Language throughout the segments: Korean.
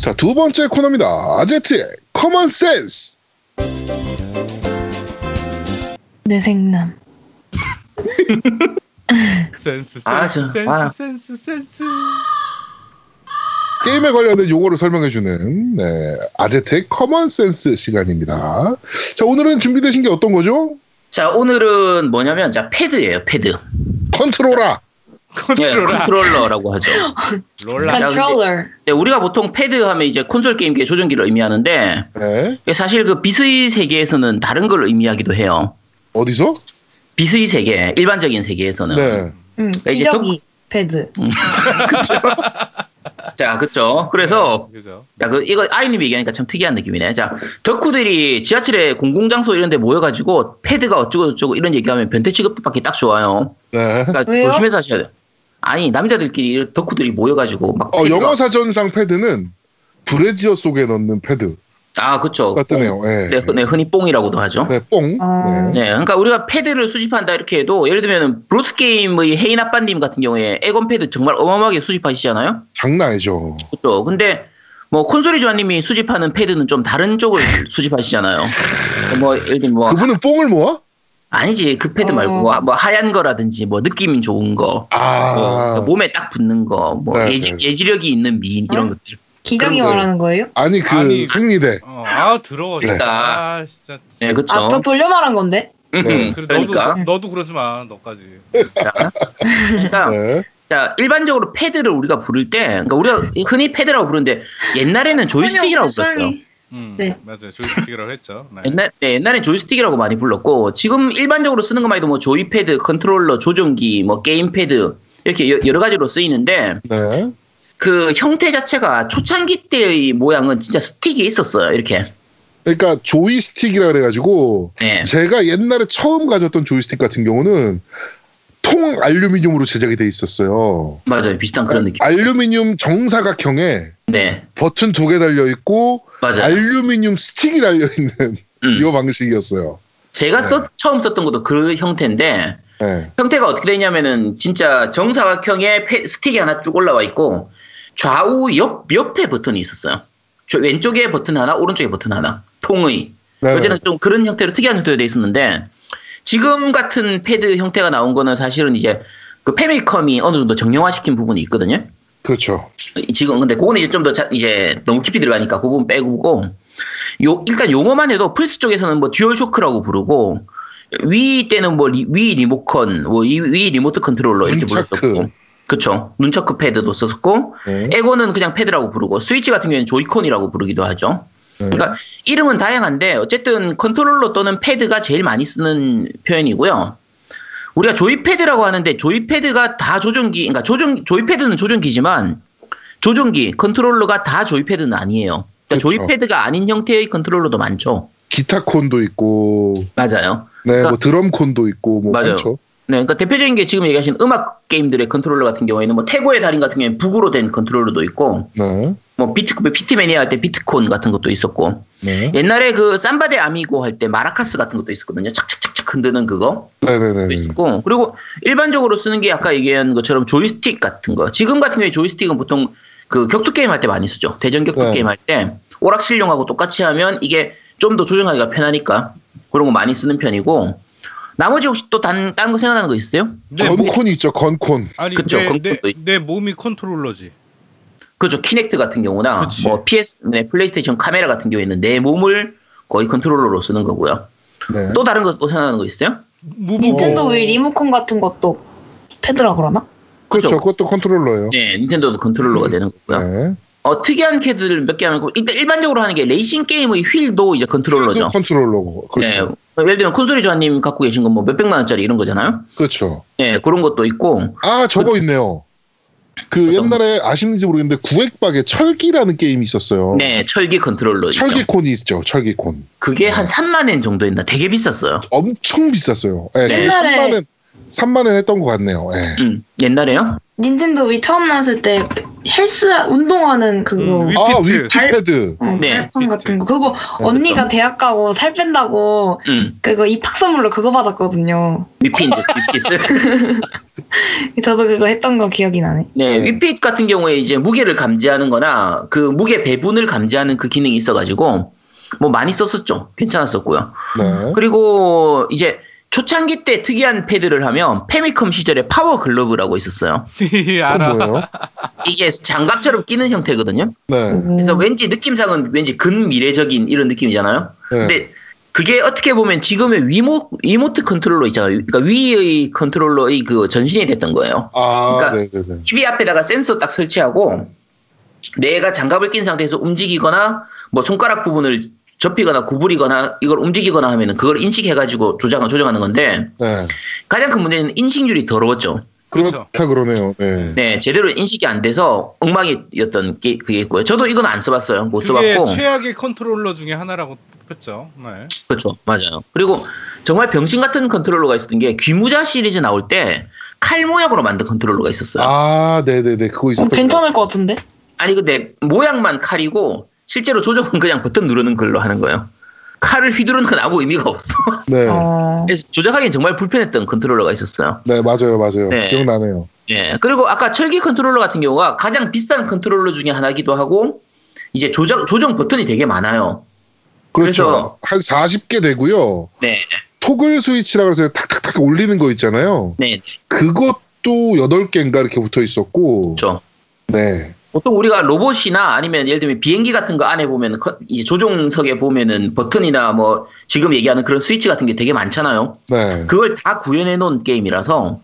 자, 두 번째 코너입니다. 아제트의 common sense. 내 생남. 센스 센스 아, 저- 센스 아. 센스 센스. 게임에 관련된 용어를 설명해주는 네, 아제트의 common sense 시간입니다. 자, 오늘은 준비되신 게 어떤 거죠? 자, 오늘은 뭐냐면, 자, 패드예요, 패드. 컨트롤러. 예, 컨트롤러. 컨트롤러라고 하죠. 롤라. 자, 컨트롤러. 네, 우리가 보통 패드 하면 이제 콘솔 게임기의 조종기를 의미하는데, 네. 사실 그 비스의 세계에서는 다른 걸 의미하기도 해요. 어디서? 비스의 세계, 일반적인 세계에서는. 네. 응, 이제 기저귀 패드. 자, 그쵸. 그래서, 그죠. 야, 그, 이거 아이님이 얘기하니까 참 특이한 느낌이네. 자, 덕후들이 지하철에 공공장소 이런 데 모여가지고 패드가 어쩌고 저쩌고 이런 얘기하면 변태 취급받기 딱 좋아요. 네. 그러니까 왜요? 조심해서 하셔야 돼요. 아니, 남자들끼리 덕후들이 모여가지고 막. 어, 영어 사전상 패드는 브래지어 속에 넣는 패드가 아, 그쵸. 뜨네요. 네. 네, 네, 흔히 뽕이라고도 하죠. 네, 뽕. 아. 네. 네, 그러니까 우리가 패드를 수집한다 이렇게 해도 예를 들면 브로스 게임의 헤인 아빠님 같은 경우에 에건 패드 정말 어마어마하게 수집하시잖아요. 장난 아니죠. 그렇죠. 근데 뭐 콘솔이 조아님이 수집하는 패드는 좀 다른 쪽을 수집하시잖아요. 뭐 예를 들면 뭐 그분은 뽕을 모아? 아니지 그 패드 어. 말고 뭐, 뭐 하얀 거라든지 뭐 느낌 좋은 거, 아. 뭐 몸에 딱 붙는 거, 뭐 네, 예지, 네. 예지력이 있는 미인 이런 어? 것들. 거예요. 말하는 거예요? 아니, 그 아니, 생리대. 어, 아 더러워. 네. 진짜. 아 진짜. 네, 그렇죠. 아, 또 돌려 말한 건데? 음, 네. 그래, 그러니까 너도 너도 그러지 마. 너까지. 자, 그러니까 네. 자, 일반적으로 패드를 우리가 부를 때, 그러니까 우리가 흔히 패드라고 부르는데 옛날에는 조이스틱이라고 불렀어요. 음, 네. 맞아요. 조이스틱이라고 했죠. 네. 옛날, 네, 옛날엔 조이스틱이라고 많이 불렀고, 지금 일반적으로 쓰는 것만 해도 뭐 조이패드, 컨트롤러, 조종기, 뭐 게임패드, 이렇게 여- 여러 가지로 쓰이는데, 네. 그 형태 자체가 초창기 때의 모양은 진짜 스틱이 있었어요, 이렇게. 그러니까 조이스틱이라 그래가지고 네. 제가 옛날에 처음 가졌던 조이스틱 같은 경우는 통 알루미늄으로 제작이 돼 있었어요. 맞아요. 비슷한 그런 느낌. 알루미늄 정사각형에 네. 버튼 두 개 달려 있고 맞아요. 알루미늄 스틱이 달려 있는 음. 이 방식이었어요. 제가 네. 써- 처음 썼던 것도 그 형태인데, 네. 형태가 어떻게 되냐면은 진짜 정사각형의 페- 스틱이 하나 쭉 올라와 있고 좌우 옆 옆에 버튼이 있었어요. 저 왼쪽에 버튼 하나, 오른쪽에 버튼 하나. 통의. 네. 어제는 좀 그런 형태로 특이한 형태로 돼 있었는데 지금 같은 패드 형태가 나온 거는 사실은 이제 그 페미컴이 어느 정도 정형화시킨 부분이 있거든요. 그렇죠. 지금 근데 그거는 이제 좀 더 이제 너무 깊이 들어가니까 그 부분 빼고 요 일단 용어만 해도 플스 쪽에서는 뭐 듀얼 쇼크라고 부르고 위 때는 뭐 위 리모컨 뭐 위 리모트 컨트롤러 이렇게 눈차크. 불렀었고 그쵸 눈차크 패드도 썼었고 네. 에고는 그냥 패드라고 부르고 스위치 같은 경우에는 조이콘이라고 부르기도 하죠. 네. 그러니까 이름은 다양한데 어쨌든 컨트롤러 또는 패드가 제일 많이 쓰는 표현이고요. 우리가 조이패드라고 하는데 조이패드가 다 조종기, 그러니까 조종 조이패드는 조종기지만 조종기 컨트롤러가 다 조이패드는 아니에요. 그러니까 그렇죠. 조이패드가 아닌 형태의 컨트롤러도 많죠. 기타 콘도 있고, 맞아요. 네, 그러니까- 뭐 드럼 콘도 있고, 뭐 맞아요. 많죠. 네, 그러니까 대표적인 게 지금 얘기하신 음악 게임들의 컨트롤러 같은 경우에는 뭐 태고의 달인 같은 경우에는 북으로 된 컨트롤러도 있고, 네, 뭐 비트 비트 매니아 할 때 비트콘 같은 것도 있었고, 네, 옛날에 그 삼바데 아미고 할 때 마라카스 같은 것도 있었거든요. 착착착착 흔드는 그거 네, 네, 도 네. 있고 그리고 일반적으로 쓰는 게 아까 얘기한 것처럼 조이스틱 같은 거. 지금 같은 경우에 조이스틱은 보통 그 격투 게임 할 때 많이 쓰죠. 대전 격투 네. 게임 할 때 오락실용하고 똑같이 하면 이게 좀 더 조정하기가 편하니까 그런 거 많이 쓰는 편이고 나머지 혹시 또 단, 다른 거 생각나는 거 있어요? 네, 뭐, 건콘이 있죠, 건콘. 아니 그쵸, 내, 그런 내, 있- 내 몸이 컨트롤러지. 그렇죠. 키넥트 같은 경우나 그치. 뭐 PS, 네, 플레이스테이션 카메라 같은 경우에는 내 몸을 거의 컨트롤러로 쓰는 거고요. 네. 또 다른 거또 생각나는 거 있어요? 무브 닌텐도 어. 위 리모컨 같은 것도 패드라 그러나? 그렇죠, 그죠. 그것도 컨트롤러예요. 네, 닌텐도도 컨트롤러가 되는 거고요. 네. 어, 특이한 패드를 몇 개 하면 일단 일반적으로 하는 게 레이싱 게임의 휠도 이제 컨트롤러죠. 컨트롤러고, 그렇죠. 네. 예를 들면 콘솔이 조아님 갖고 계신 건 뭐 몇백만 원짜리 이런 거잖아요. 그렇죠. 네, 그런 것도 있고. 아, 저거 있네요. 그 옛날에 아시는지 모르겠는데 구엑박에 철기라는 게임이 있었어요. 네, 철기 컨트롤러. 철기콘이 있죠, 철기콘. 그게 한 3만 엔 정도 했나? 되게 비쌌어요. 엄청 비쌌어요. 네, 네. 옛날에- 3만 원, 3만 원 했던 것 같네요. 네. 음, 옛날에요? 닌텐도 위 처음 나왔을 때 헬스 운동하는 그거 음, 위- 아, 위피트. 위피패드. 어, 네, 발판 위피트. 같은 거 그거 네, 언니가 대학 가고 살 뺀다고 음, 그거 입학 선물로 그거 받았거든요. 위핀, 위핏을. 저도 그거 했던 거 기억이 나네. 네, 위핏 같은 경우에 이제 무게를 감지하는 거나 그 무게 배분을 감지하는 그 기능이 있어가지고 뭐 많이 썼었죠. 괜찮았었고요. 네. 그리고 이제 초창기 때 특이한 패드를 하면 패미컴 시절에 파워 글러브라고 있었어요. 알아. 이게 장갑처럼 끼는 형태거든요. 네. 그래서 음. 왠지 느낌상은 왠지 근미래적인 이런 느낌이잖아요. 네. 근데 그게 어떻게 보면 지금의 위모, 위모트 컨트롤러 있잖아요. 그러니까 위의 컨트롤러의 그 전신이 됐던 거예요. 아, 그러니까 네네네. TV 앞에다가 센서 딱 설치하고 내가 장갑을 낀 상태에서 움직이거나 뭐 손가락 부분을 접히거나 구부리거나 이걸 움직이거나 하면은 그걸 인식해가지고 조작, 조정하는 건데 네. 가장 큰 문제는 인식률이 더러웠죠. 그렇죠. 그렇다 그러네요. 네. 네, 제대로 인식이 안 돼서 엉망이었던 게 그게 있고요. 저도 이건 안 써봤어요. 못 그게 써봤고. 최악의 컨트롤러 중에 하나라고 뽑혔죠. 네. 그렇죠. 맞아요. 그리고 정말 병신 같은 컨트롤러가 있었던 게 귀무자 시리즈 나올 때 칼 모양으로 만든 컨트롤러가 있었어요. 아, 네네네. 그거 어, 있었던 거. 괜찮을 것 같은데? 아니 근데 모양만 칼이고 실제로 조정은 그냥 버튼 누르는 걸로 하는 거예요. 칼을 휘두르는 건 아무 의미가 없어. 네. 어. 그래서 조작하기엔 정말 불편했던 컨트롤러가 있었어요. 네, 맞아요, 맞아요. 네. 기억나네요. 예. 그리고 아까 철기 컨트롤러 같은 경우가 가장 비싼 컨트롤러 중에 하나기도 하고 이제 조정 조정 버튼이 되게 많아요. 그렇죠. 한 40개 되고요. 네. 토글 스위치라 그래서 탁탁탁 올리는 거 있잖아요. 네. 그것도 8개인가 이렇게 붙어 있었고. 그렇죠. 네. 보통 우리가 로봇이나 아니면 예를 들면 비행기 같은 거 안에 보면 이제 조종석에 보면은 버튼이나 뭐 지금 얘기하는 그런 스위치 같은 게 되게 많잖아요. 네. 그걸 다 구현해 놓은 게임이라서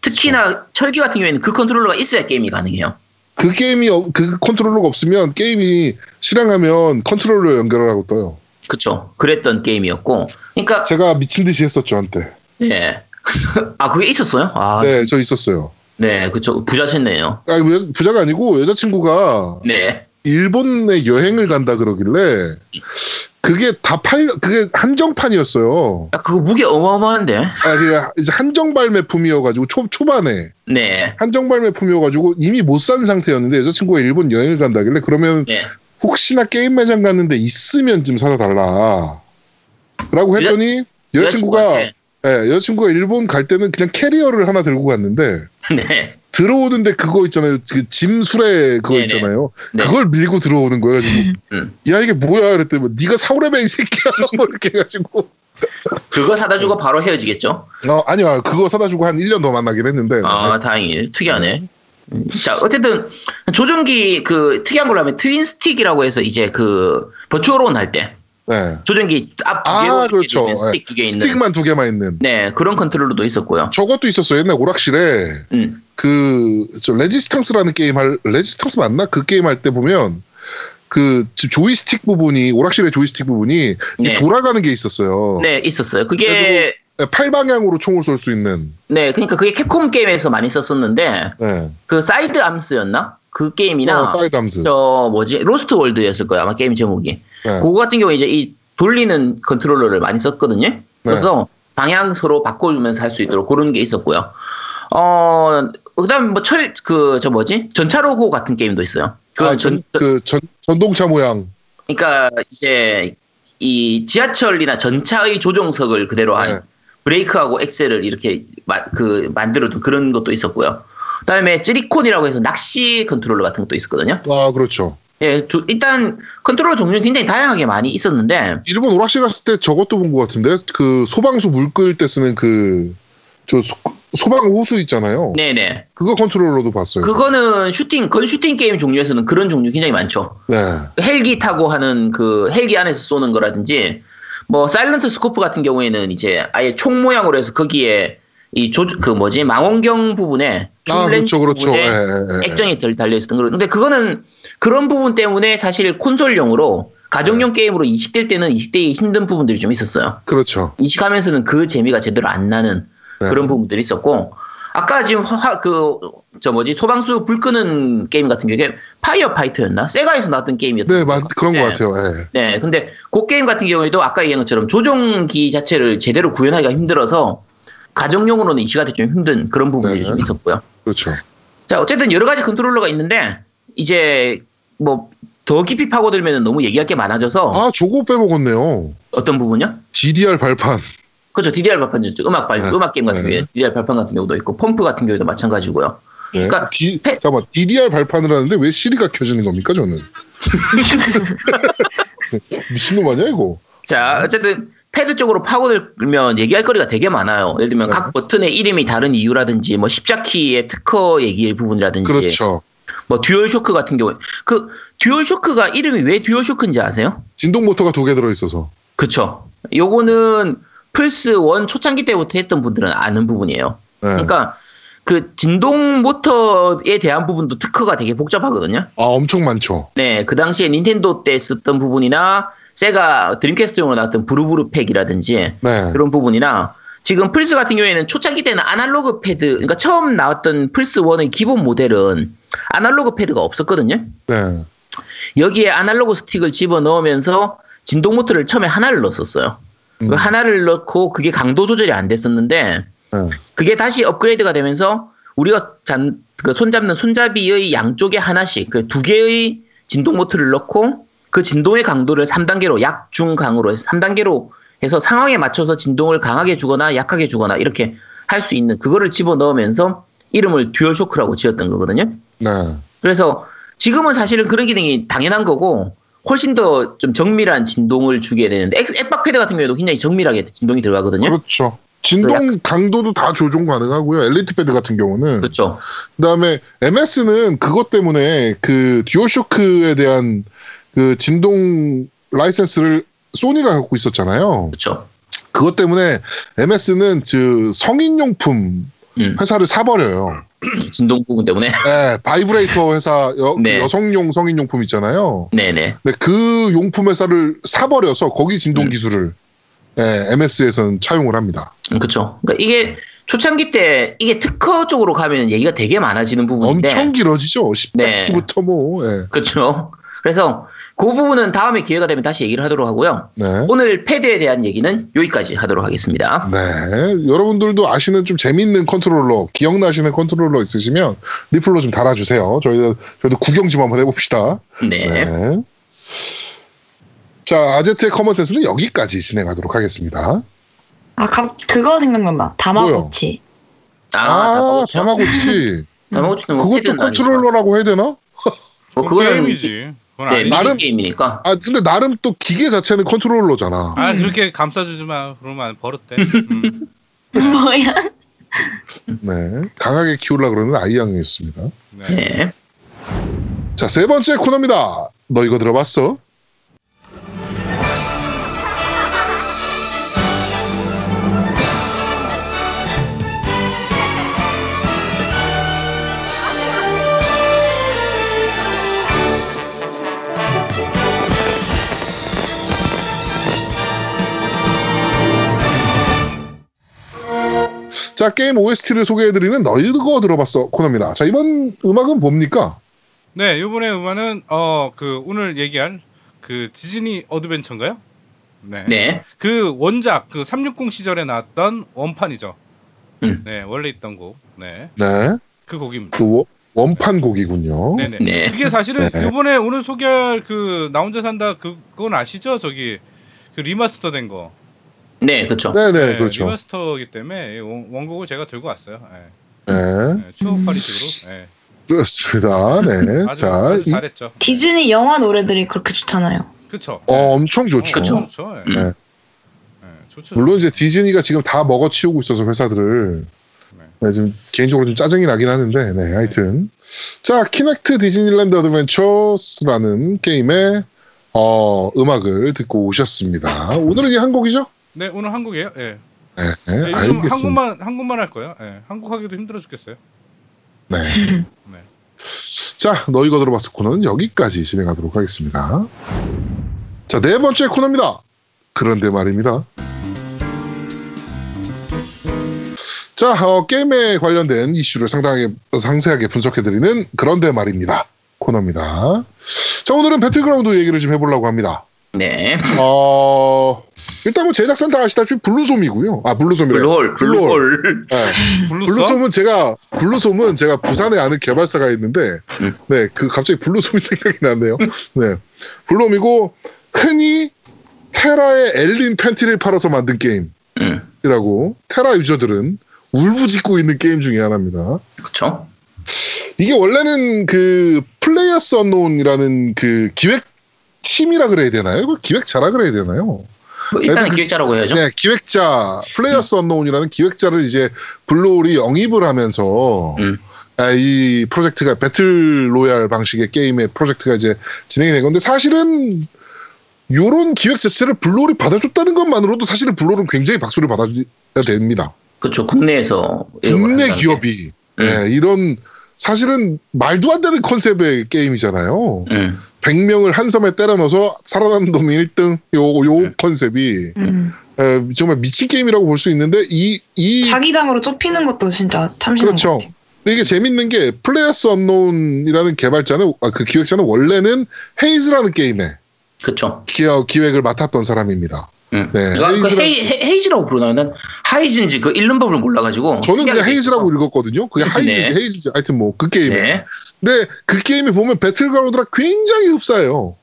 특히나 철기 같은 경우에는 그 컨트롤러가 있어야 게임이 가능해요. 그 게임이, 없- 그 컨트롤러가 없으면 게임이 실행하면 컨트롤러 연결하라고 떠요. 그쵸. 그랬던 게임이었고. 그러니까, 제가 미친 듯이 했었죠, 한때. 네. 아, 그게 있었어요? 아, 네, 저 있었어요. 네, 그쵸. 부자셨네요. 아, 여- 부자가 아니고 여자친구가 네. 일본에 여행을 간다 그러길래 그게 다 팔, 그게 한정판이었어요. 아, 그거 무게 어마어마한데? 아, 그게 이제 한정 발매품이어가지고 초, 초반에 네. 한정 발매품이어가지고 이미 못 산 상태였는데 여자친구가 일본 여행을 간다길래 그러면 네. 혹시나 게임 매장 갔는데 있으면 좀 사다 달라. 라고 했더니 여자친구가 여자친구한테. 예, 여자친구가 일본 갈 때는 그냥 캐리어를 하나 들고 갔는데 네. 들어오는데 그거 있잖아요. 그 짐 수레 그거 네네. 있잖아요. 네. 그걸 밀고 들어오는 거예요. 가지고 음. 야 이게 뭐야? 그랬더니 뭐, 네가 사오래매 이 새끼야. 뭐 이렇게 해가지고 그거 사다 주고 바로 헤어지겠죠? 어 아니요 그거 사다 주고 한 1년 더 만나긴 했는데 아, 다행이네. 특이하네. 음, 자, 어쨌든, 조종기, 그, 특이한 걸로 하면 트윈 스틱이라고 해서 이제 그, 버추어론 할 때, 네. 조종기 앞두 아, 그렇죠. 있는 스틱 두 개 있는. 스틱만 두 개만 있는 네, 그런 컨트롤러도 있었고요. 저것도 있었어요. 옛날 오락실에 음, 그저 레지스탕스라는 게임 할 레지스탕스 맞나? 그 게임 할 때 보면 그 조이스틱 부분이 오락실의 조이스틱 부분이 네. 돌아가는 게 있었어요. 네, 있었어요. 그게, 네, 팔방향으로 총을 쏠 수 있는. 네, 그러니까 그게 캡콤 게임에서 많이 썼었는데, 네. 그 사이드 암스였나? 그 게임이나, 어, 사이드암스. 저 뭐지? 로스트 월드였을 거예요. 아마 게임 제목이. 네. 그거 같은 경우에 이제 이 돌리는 컨트롤러를 많이 썼거든요. 네. 그래서 방향 서로 바꿔주면서 할 수 있도록 그런 게 있었고요. 어, 그 다음 뭐 철, 그, 저 뭐지? 전차로고 같은 게임도 있어요. 그, 아, 전, 전, 그 전, 전동차 모양. 그러니까 이제 이 지하철이나 전차의 조종석을 그대로 한 네. 브레이크하고 엑셀을 이렇게 마, 그 만들어둔 그런 것도 있었고요. 그다음에 쯔리콘이라고 해서 낚시 컨트롤러 같은 것도 있었거든요. 아 그렇죠. 예, 조- 일단 컨트롤러 종류는 굉장히 다양하게 많이 있었는데 일본 오락실 갔을 때 저것도 본 것 같은데 그 소방수 불 끌 때 쓰는 그 저 소방 호스 있잖아요. 네네 그거 컨트롤러도 봤어요. 그거는 슈팅 gun 슈팅 게임 종류에서는 그런 종류 굉장히 많죠. 네. 헬기 타고 하는 그 헬기 안에서 쏘는 거라든지 뭐 Silent Scope 같은 경우에는 이제 아예 총 모양으로 해서 거기에 이 조 그 뭐지 망원경 부분에 아 그렇죠 그렇죠. 부분에 예, 예, 예. 액정이 덜 달려 있었던 거. 근데 그거는 그런 부분 때문에 사실 콘솔용으로 가정용 게임으로 이식될 때는 이식되기 힘든 부분들이 좀 있었어요. 그렇죠. 이식하면서는 그 재미가 제대로 안 나는 네. 그런 부분들이 있었고 아까 지금 그 저 뭐지 소방수 불 끄는 게임 같은 경우에 파이어 파이터였나 세가에서 나왔던 게임이었던 네, 것 맞, 그런 네. 것 같아요. 예. 네, 근데 그 게임 같은 경우에도 아까 얘기한 것처럼 조종기 자체를 제대로 구현하기가 힘들어서 가정용으로는 이식하기 좀 힘든 그런 부분들이 네. 좀 있었고요. 그렇죠. 자, 어쨌든 여러 가지 컨트롤러가 있는데 이제 뭐 더 깊이 파고들면 너무 얘기할 게 많아져서 아, 저거 빼먹었네요. 어떤 부분요? DDR 발판. 그렇죠. DDR 발판 죠 음악 발 네. 음악 게임 같은 네. 경우에 DDR 발판 같은 경우도 있고 펌프 같은 경우도 마찬가지고요. 네. 그러니까 디, 패- 잠깐만, DDR 발판을 하는데 왜 시리가 켜지는 겁니까, 저는? 미친놈 아니야, 이거? 자, 어쨌든 패드 쪽으로 파고들면 얘기할 거리가 되게 많아요. 예를 들면 네. 각 버튼의 이름이 다른 이유라든지 뭐 십자키의 특허 얘기의 부분이라든지 그렇죠. 뭐 듀얼 쇼크 같은 경우에 그 듀얼 쇼크가 이름이 왜 듀얼 쇼크인지 아세요? 진동 모터가 두 개 들어 있어서. 그쵸. 요거는 플스 1 초창기 때부터 했던 분들은 아는 부분이에요. 네. 그러니까 그 진동 모터에 대한 부분도 특허가 되게 복잡하거든요. 아, 엄청 많죠. 네, 그 당시에 닌텐도 때 썼던 부분이나 세가 드림캐스트용으로 나왔던 부루부루 팩이라든지 네. 그런 부분이나 지금 플스 같은 경우에는 초창기 때는 아날로그 패드, 그러니까 처음 나왔던 플스 1의 기본 모델은 아날로그 패드가 없었거든요. 네. 여기에 아날로그 스틱을 집어 넣으면서 진동 모터를 처음에 하나를 넣었어요. 음. 그 하나를 넣고 그게 강도 조절이 안 됐었는데 네. 그게 다시 업그레이드가 되면서 우리가 잔, 그 손잡는 손잡이의 양쪽에 하나씩 그 두 개의 진동 모터를 넣고 그 진동의 강도를 3단계로 약, 중, 강으로 해서 3단계로 해서 상황에 맞춰서 진동을 강하게 주거나 약하게 주거나 이렇게 할 수 있는 그거를 집어 넣으면서 이름을 듀얼 쇼크라고 지었던 거거든요. 네. 그래서 지금은 사실은 그런 기능이 당연한 거고 훨씬 더 좀 정밀한 진동을 주게 되는데 엑- 엑박 패드 같은 경우에도 굉장히 정밀하게 진동이 들어가거든요. 그렇죠. 진동 강도도 다 조종 가능하고요. 엘리트 패드 같은 경우는. 그렇죠. 그다음에 MS는 그것 때문에 그 듀얼쇼크에 대한 그 진동 라이센스를 소니가 갖고 있었잖아요. 그렇죠. 그것 때문에 MS는 그 성인용품 음, 회사를 사버려요. 진동 부분 때문에. 네, 바이브레이터 회사 여, 네. 여성용 성인용품 있잖아요. 네네. 근데 그 용품 회사를 사버려서 거기 진동 음. 기술을 네, MS에서는 차용을 합니다. 그렇죠. 그러니까 이게 초창기 때 이게 특허 쪽으로 가면 얘기가 되게 많아지는 부분인데. 엄청 길어지죠. 십자키부터 뭐. 예. 그렇죠. 그래서 그 부분은 다음에 기회가 되면 다시 얘기를 하도록 하고요. 네. 오늘 패드에 대한 얘기는 여기까지 하도록 하겠습니다. 네. 여러분들도 아시는 좀 재밌는 컨트롤러, 기억나시는 컨트롤러 있으시면 리플로 좀 달아주세요. 저희도, 저희도 구경 좀 한번 해봅시다. 네. 네. 자, 아제트의 common sense는 여기까지 진행하도록 하겠습니다. 아, 감, 그거 생각난다. 다마고치. 아, 아, 다마고치. 다마고치. 다마고치는 뭐 그것도. 컨트롤러라고 해야 되나? 뭐 그건 게임이지. 네. 나름- 게임이니까. 아, 근데 나름 또 기계 자체는 컨트롤러잖아. 아 그렇게 감싸주지 마. 그러면 버릇돼. 음. 뭐야? 네. 강하게 키우려고 그러는 아이양이었습니다. 네. 네. 자, 세 번째 코너입니다. 너 이거 들어봤어? 자, 게임 OST를 소개해드리는 너 이거 들어봤어 코너입니다. 자, 이번 음악은 뭡니까? 네, 이번에 음악은 어 그 오늘 얘기할 그 디즈니 어드벤처인가요? 네. 네. 그 원작 그 360 시절에 나왔던 원판이죠. 음. 네, 원래 있던 곡. 네. 네. 그 곡입니다. 그 워- 원판 곡이군요. 네네. 네. 그게 사실은 네. 이번에 오늘 소개할 그 나 혼자 산다 그 그건 아시죠? 저기 그 remaster 된 거. 네, 그렇죠. 네 네, 그렇죠. remaster이기 때문에 이 원- 원곡을 제가 들고 왔어요. 네. 네. 네, 추억팔이식으로. 네. 그렇습니다. 네. 아주, 자, 아주 잘했죠. 디즈니 영화 노래들이 그렇게 좋잖아요. 그쵸. 어, 엄청 좋죠. 어, 좋죠. 네. 네. 네, 좋죠. 물론 이제 디즈니가 지금 다 먹어치우고 있어서 회사들을 네. 네, 지금 개인적으로 좀 짜증이 나긴 하는데, 네, 하여튼. 자, Kinect Disneyland Adventures라는 게임의 어, 음악을 듣고 오셨습니다. 오늘은 이 한 곡이죠? 네, 오늘 한국이에요. 예. 네, 네, 네, 알겠습니다. 한국만 한국만 할 거예요. 예. 한국 하기도 힘들어 죽겠어요. 네. 네. 자, 너 이거 들어봤을 코너는 여기까지 진행하도록 하겠습니다. 자, 네 번째 코너입니다. 그런데 말입니다. 자, 어, 게임에 관련된 이슈를 상당히 상세하게 분석해드리는 그런데 말입니다. 코너입니다. 자, 오늘은 배틀그라운드 얘기를 좀 해보려고 합니다. 네. 어, 일단 뭐 제작사는 다 아시다시피 블루솜이고요. 아, 블루솜이래. 블루홀, 블루홀. 네. 블루썸? 블루솜은 제가 블루솜은 제가 부산에 아는 개발사가 있는데 음. 네 그 갑자기 블루솜이 생각이 나네요. 네 블루솜이고 흔히 테라의 엘린 팬티를 팔아서 만든 게임이라고 음, 테라 유저들은 울부짖고 있는 게임 중에 하나입니다. 그쵸. 이게 원래는 그 Players Unknown이라는 그 기획 팀이라 그래야 되나요? 이거 기획자라 그래야 되나요? 뭐 일단은 애들 그- 기획자라고 해야죠. 네, 기획자 Players Unknown이라는 기획자를 이제 블루홀이 영입을 하면서 음. 아, 이 프로젝트가 battle royale 방식의 게임의 프로젝트가 이제 진행이 된 건데 사실은 요런 기획 자체를 블루홀이 받아줬다는 것만으로도 사실은 블루홀은 굉장히 박수를 받아줘야 됩니다. 그쵸. 국내에서. 국내. 기업이 음. 네, 이런 사실은 말도 안 되는 컨셉의 게임이잖아요. 음, 100명을 한 섬에 때려 넣어서 살아남는 놈이 1등 요, 요 음. 컨셉이 음. 에, 정말 미친 게임이라고 볼 수 있는데 이, 이 자기장으로 좁히는 것도 진짜 참신한 그렇죠. 것 같아요. 근데 이게 재밌는 게 플레이어스 언노운이라는 개발자는 아, 그 기획자는 원래는 헤이즈라는 게임에 그쵸. 기, 기획을 맡았던 사람입니다. 음. 네, 그거 그 헤이즈라- 헤이, 헤- 헤이즈라고 부르나요? 난 하이즈인지 그 읽는 법을 몰라가지고. 저는 그냥 헤이즈라고 됐어. 읽었거든요. 그게 하이즈인지 네. 헤이즈인지 하여튼 뭐 그 게임에. 네. 근데 그 게임이 보면 배틀그라운드랑 굉장히 흡사해요.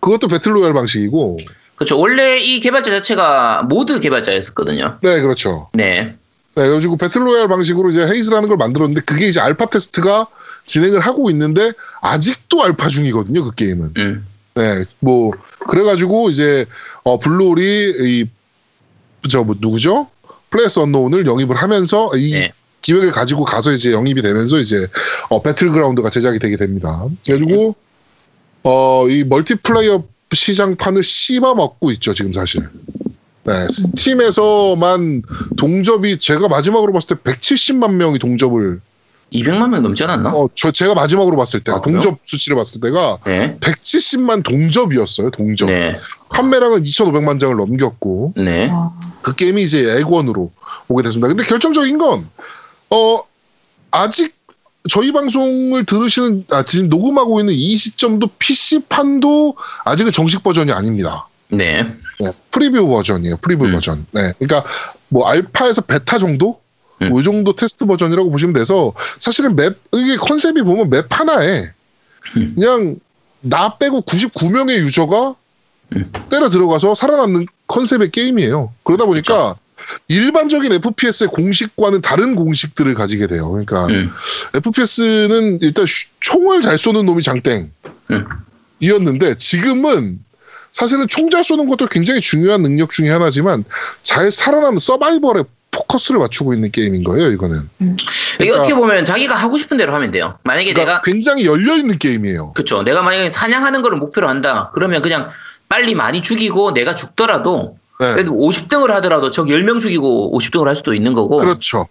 그것도 배틀로얄 방식이고. 그쵸. 원래 이 개발자 자체가 모드 개발자였었거든요. 네, 그렇죠. 네. 네, 그래가지고 배틀로얄 방식으로 이제 헤이즈라는 걸 만들었는데 그게 이제 알파 테스트가 진행을 하고 있는데 아직도 알파 중이거든요, 그 게임은. 음. 네, 뭐 그래가지고 이제 어 블루홀이 이저 뭐 누구죠? 플레이어스 언노운을 영입을 하면서 이 네. 기획을 가지고 가서 이제 영입이 되면서 이제 어 배틀그라운드가 제작이 되게 됩니다. 그래가지고 어 이 멀티플레이어 시장판을 씹어 먹고 있죠 지금 사실. 네, 스팀에서만 동접이 제가 마지막으로 봤을 때 170만 명이 동접을 200만 명 넘지 않았나? 어 저 제가 마지막으로 봤을 때 아, 그래요? 동접 수치를 봤을 때가 네. 170만 동접이었어요 동접. 네. 판매량은 2,500만 장을 넘겼고 네. 와. 그 게임이 이제 엑원으로 오게 됐습니다. 근데 결정적인 건 어, 아직 저희 방송을 들으시는 아, 지금 녹음하고 있는 이 시점도 PC판도 아직은 정식 버전이 아닙니다. 네. 네, 프리뷰 버전이에요. 프리뷰 음. 버전. 네, 그러니까 뭐 알파에서 베타 정도, 음. 뭐이 정도 테스트 버전이라고 보시면 돼서 사실은 맵 이게 컨셉이 보면 맵 하나에 음. 그냥 나 빼고 99명의 유저가 음. 때려 들어가서 살아남는 컨셉의 게임이에요. 그러다 보니까 일반적인 FPS의 공식과는 다른 공식들을 가지게 돼요. 그러니까 음. FPS는 일단 슈- 총을 잘 쏘는 놈이 장땡. 음. 이었는데 지금은 사실은 총 잘 쏘는 것도 굉장히 중요한 능력 중에 하나지만 잘 살아남는 서바이벌에 포커스를 맞추고 있는 게임인 거예요, 이거는. 이게 그러니까- 어떻게 보면 자기가 하고 싶은 대로 하면 돼요. 만약에 그러니까 내가 굉장히 열려 있는 게임이에요. 그쵸. 내가 만약에 사냥하는 거를 목표로 한다. 그러면 그냥 빨리 많이 죽이고 내가 죽더라도 네. 그래도 50등을 하더라도 적 10명 죽이고 50등을 할 수도 있는 거고 그렇죠.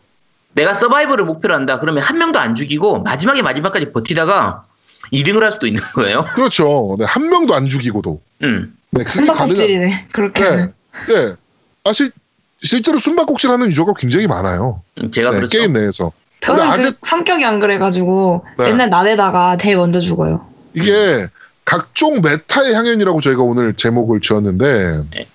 내가 서바이벌을 목표로 한다. 그러면 한 명도 안 죽이고 마지막에 마지막까지 버티다가 2등을 할 수도 있는 거예요. 그렇죠. 네, 한 명도 안 죽이고도. 음. 네, 가능한. 그렇게. 네. 네. 아, 실, 실제로 숨바꼭질 하는 유저가 굉장히 많아요. 음, 제가 네, 그렇죠. 게임 내에서. 저는 그 성격이 안 그래가지고 네. 맨날 나대다가 제일 먼저 죽어요. 이게 각종 메타의 향연이라고 저희가 오늘 제목을 지었는데 네.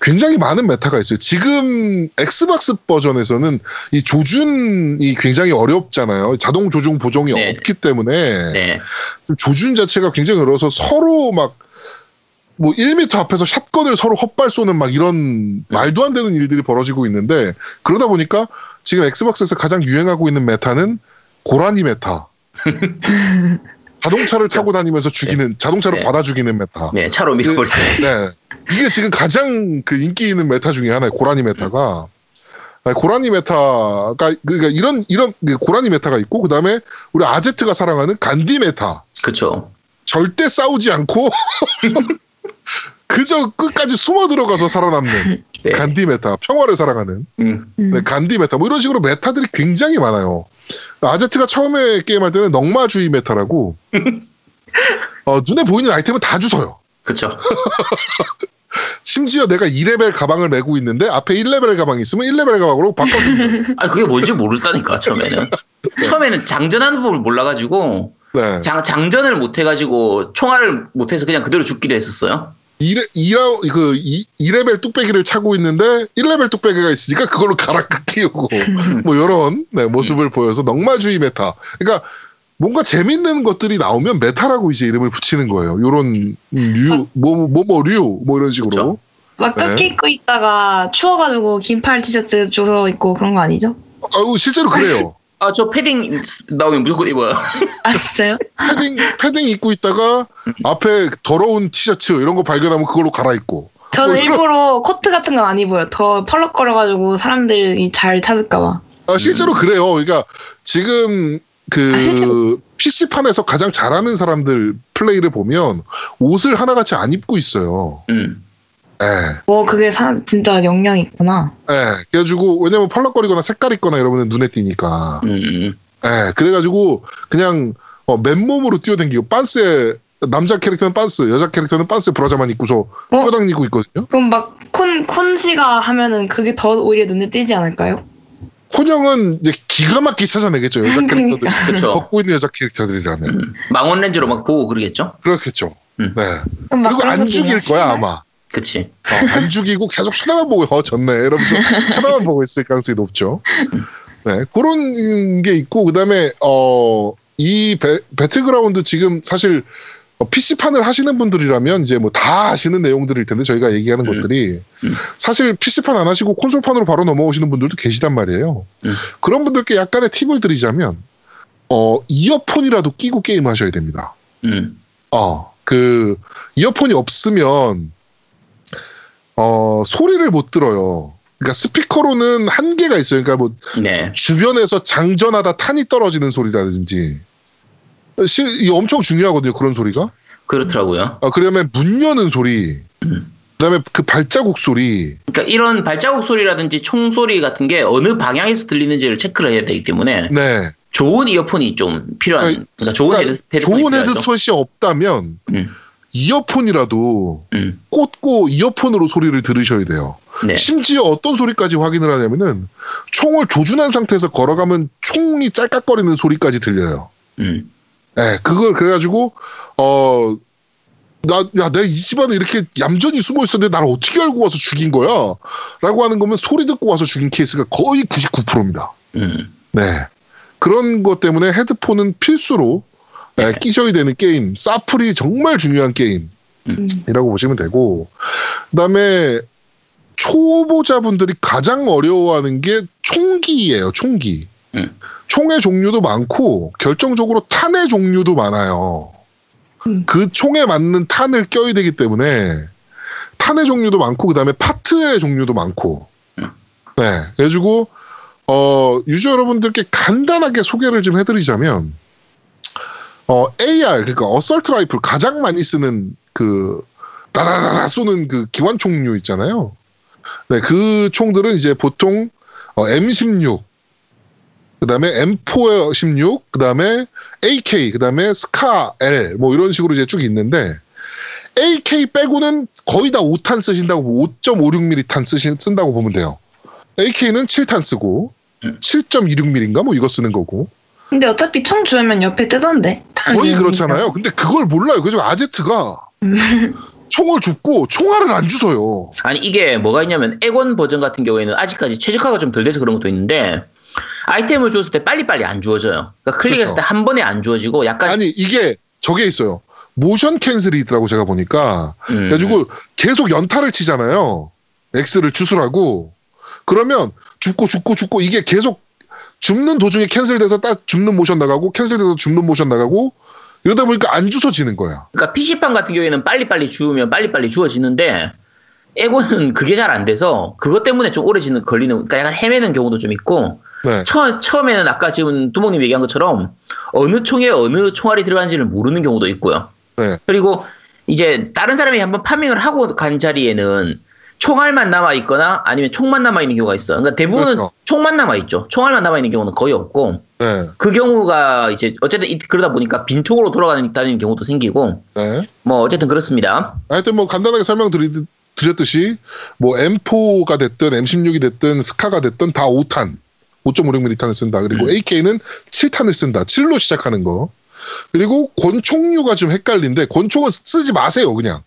굉장히 많은 메타가 있어요. 지금 엑스박스 버전에서는 이 조준이 굉장히 어렵잖아요. 자동 조준 보정이 네. 없기 때문에 네. 조준 자체가 굉장히 어려워서 서로 막 뭐 1m 앞에서 샷건을 서로 헛발 쏘는 막 이런 말도 안 되는 일들이 벌어지고 있는데 그러다 보니까 지금 엑스박스에서 가장 유행하고 있는 메타는 고라니 메타. 자동차를 타고 다니면서 죽이는 자동차로 네. 받아 죽이는 메타. 네. 차로 밀어버리죠. 네. 이게 지금 가장 그 인기 있는 메타 중에 하나예요. 고라니 메타가. 고라니 메타가 그러니까 이런 이런 그 고라니 메타가 있고 그다음에 우리 아제트가 사랑하는 간디 메타. 그쵸. 절대 싸우지 않고 그저 끝까지 숨어 들어가서 살아남는 네. 간디 메타, 평화를 사랑하는 음. 음. 네, 간디 메타, 뭐 이런 식으로 메타들이 굉장히 많아요. 아제트가 처음에 게임할 때는 넝마주이 메타라고 어, 눈에 보이는 아이템을 다 주워요. 그쵸. 심지어 내가 2레벨 가방을 메고 있는데 앞에 1레벨 가방이 있으면 1레벨 가방으로 바꿔줍니다. 아 그게 뭔지 몰랐다니까 처음에는. 처음에는 장전하는 법을 몰라가지고 네. 장, 장전을 못 해가지고 총알을 못 해서 그냥 그대로 죽기도 했었어요. 2레, 2라, 그, 2, 2레벨 뚝배기를 차고 있는데, 1레벨 뚝배기가 있으니까 그걸로 갈아 끼우고, 뭐, 요런, 네, 모습을 보여서 넝마주이 메타. 그러니까, 뭔가 재밌는 것들이 나오면 메타라고 이제 이름을 붙이는 거예요. 요런, 류, 뭐, 뭐, 뭐, 류, 뭐 이런 식으로. 그쵸. 막 네. 입고 있다가 추워가지고 긴팔 티셔츠 줘서 입고 그런 거 아니죠? 아유, 실제로 그래요. 아, 저 패딩 나오면 무조건 입어요. 아 진짜요? 패딩, 패딩 입고 있다가, 앞에 더러운 티셔츠 이런 거 발견하면 그걸로 갈아입고. 저는 뭐 일부러 코트 같은 건 안 입어요. 더 펄럭거려가지고 사람들이 잘 찾을까봐. 아, 실제로 그래요. 그러니까 지금 그 아, 실제로? PC판에서 가장 잘하는 사람들 플레이를 보면 옷을 하나같이 안 입고 있어요. 음. 예. 뭐 그게 사, 진짜 영향이 있구나. 예. 그래가지고 왜냐면 펄럭거리거나 색깔 있거나 이러면 눈에 띄니까. 음, 음. 예. 그래가지고 그냥 어, 맨몸으로 뛰어댕기고 빤스에 남자 캐릭터는 빤스, 여자 캐릭터는 빤스에 브라자만 입고서 어? 뛰어다니고 있거든요. 그럼 막 콘, 콘씨가 하면은 그게 더 오히려 눈에 띄지 않을까요? 혼영은 이제 기가 막히게 찾아내겠죠. 여자 캐릭터들. 그러니까. 벗고 있는 여자 캐릭터들이라면. 음. 망원 렌즈로 막 보고 그러겠죠? 그렇겠죠. 음. 네. 그리고 안 죽일? 거야 아마. 그치. 어, 안 죽이고 계속 쳐다만 보고 어 졌네 이러면서 쳐다만 보고 있을 가능성이 높죠. 네 그런 게 있고 그 다음에 어이 배틀그라운드 지금 사실 PC판을 하시는 분들이라면 이제 뭐 다 아시는 내용들일 텐데 저희가 얘기하는 음. 것들이 음. 사실 PC판 안 하시고 콘솔판으로 바로 넘어오시는 분들도 계시단 말이에요. 음. 그런 분들께 약간의 팁을 드리자면 어 이어폰이라도 끼고 게임 하셔야 됩니다. 음. 어, 그, 이어폰이 없으면, 어, 소리를 못 들어요. 그러니까 스피커로는 한계가 있어요. 그러니까 뭐, 네. 주변에서 장전하다 탄이 떨어지는 소리라든지. 실, 이게 엄청 중요하거든요. 그런 소리가. 그렇더라고요. 아, 그러면 문 여는 소리. 음. 그 다음에 그 발자국 소리. 그러니까 이런 발자국 소리라든지 총 소리 같은 게 어느 방향에서 들리는지를 체크를 해야 되기 때문에 네. 좋은 이어폰이 좀 필요한. 그러니까 좋은 그러니까 좋은 필요하죠. 헤드셋이 없다면, 음. 이어폰이라도 음. 꽂고 이어폰으로 소리를 들으셔야 돼요. 네. 심지어 어떤 소리까지 확인을 하냐면은 총을 조준한 상태에서 걸어가면 총이 짤깍거리는 소리까지 들려요. 음. 예, 그걸 그래가지고 어. 나, 야, 내가 이 집안에 이렇게 얌전히 숨어 있었는데 나를 어떻게 알고 와서 죽인 거야? 라고 하는 거면 소리 듣고 와서 죽인 케이스가 거의 99%입니다. 음. 네. 그런 것 때문에 헤드폰은 필수로 예, 끼셔야 되는 게임. 사플이 정말 중요한 게임. 음. 이라고 보시면 되고 그다음에 초보자분들이 가장 어려워하는 게 총기예요. 총기. 음. 총의 종류도 많고 결정적으로 탄의 종류도 많아요. 음. 그 총에 맞는 탄을 껴야 되기 때문에 탄의 종류도 많고 그다음에 파트의 종류도 많고. 음. 네. 그래가지고 어 유저 여러분들께 간단하게 소개를 좀 해드리자면 어 AR 그러니까 어설트 라이플 가장 많이 쓰는 그 다다다다 쏘는 그 기관 총류 있잖아요. 네, 그 총들은 이제 보통 어, M16, 그다음에 M416, 그다음에 AK, 그다음에 스카 L 뭐 이런 식으로 이제 쭉 있는데 AK 빼고는 거의 다 5탄 쓰신다고 5.56mm 탄 쓰신 쓴다고 보면 돼요. AK는 7탄 쓰고 음. 7.26mm인가 뭐 이거 쓰는 거고 근데 어차피 총 주면 옆에 뜨던데. 거의 그렇잖아요. 근데 그걸 몰라요. 그죠? 아제트가 총을 줍고 총알을 안 주서요. 아니 이게 뭐가 있냐면 액원 버전 같은 경우에는 아직까지 최적화가 좀 덜 돼서 그런 것도 있는데 아이템을 주었을 때 빨리빨리 안 주어져요. 그러니까 클릭했을 그렇죠. 때한 번에 안 주어지고 약간 아니 이게 저게 있어요. 모션 캔슬이 있더라고 제가 보니까. 음, 그래가지고 계속 연타를 치잖아요. X를 주술하고 그러면 죽고 죽고 죽고 이게 계속 죽는 도중에 캔슬돼서 딱 죽는 모션 나가고 캔슬돼서 죽는 모션 나가고 이러다 보니까 안 주워지는 거야. 그러니까 PC판 같은 경우에는 빨리빨리 주우면 빨리빨리 주어지는데 액원은 그게 잘 안 돼서 그것 때문에 좀 오래 지는 걸리는 그러니까 약간 헤매는 경우도 좀 있고 네. 처, 처음에는 아까 지금 두목님 얘기한 것처럼 어느 총에 어느 총알이 들어간지를 모르는 경우도 있고요. 네. 그리고 이제 다른 사람이 한번 파밍을 하고 간 자리에는 총알만 남아 있거나 아니면 총만 남아 있는 경우가 있어요. 그러니까 대부분은 그렇죠. 총만 남아 있죠. 총알만 남아 있는 경우는 거의 없고 네. 그 경우가 이제 어쨌든 이- 그러다 보니까 빈 총으로 돌아가는 경우도 생기고 네. 뭐 어쨌든 그렇습니다. 하여튼 뭐 간단하게 설명드렸듯이 뭐 M4가 됐든 M16이 됐든 스카가 됐든 다 5탄 5.56mm 탄을 쓴다. 그리고 음. AK는 7탄을 쓴다. 7로 시작하는 거. 그리고 권총류가 좀 헷갈린데 권총은 쓰지 마세요. 그냥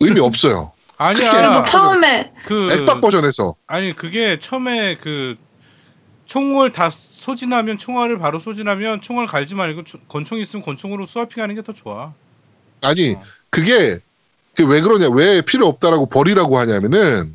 의미 없어요. 아니야. 처음에 그 액박 버전에서 아니 그게 처음에 그 총을 다 소진하면 총알을 바로 소진하면 총알 갈지 말고 초- 권총 있으면 권총으로 스와핑하는 게 더 좋아. 아니 어. 그게 그왜 그러냐 왜 필요 없다라고 버리라고 하냐면은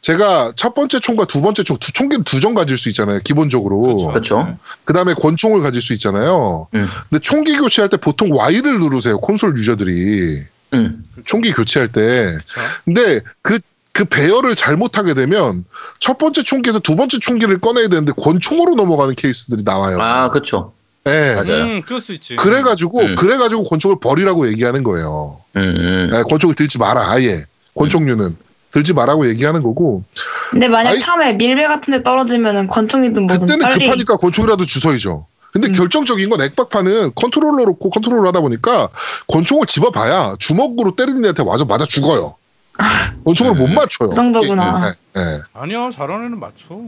제가 첫 번째 총과 두 번째 총 두 총기는 두 정 가질 수 있잖아요 기본적으로 그렇죠. 그렇죠. 그 다음에 권총을 가질 수 있잖아요 음. 근데 총기 교체할 때 보통 Y를 누르세요 콘솔 유저들이 음. 총기 교체할 때 그렇죠. 근데 그그 배열을 잘못하게 되면 첫 번째 총기에서 두 번째 총기를 꺼내야 되는데 권총으로 넘어가는 케이스들이 나와요. 아, 그렇죠. 예. 맞아요. 음, 그럴 수 있지. 그래가지고 음. 그래가지고 권총을 버리라고 얘기하는 거예요. 음, 음. 예, 권총을 들지 마라 아예 권총류는 들지 마라고 얘기하는 거고 근데 만약 아이- 처음에 밀베 같은 데 떨어지면은 권총이든 뭐든 그때는 빨리 급하니까 권총이라도 주서야죠. 근데 음. 결정적인 건 액박판은 컨트롤러 놓고 컨트롤을 하다 보니까 권총을 집어봐야 주먹으로 때리는 애한테 와서 맞아 죽어요. 권총으로 못 맞춰요. 그 정도구나. 예, 예. 아니야 잘하는 애는 맞춰.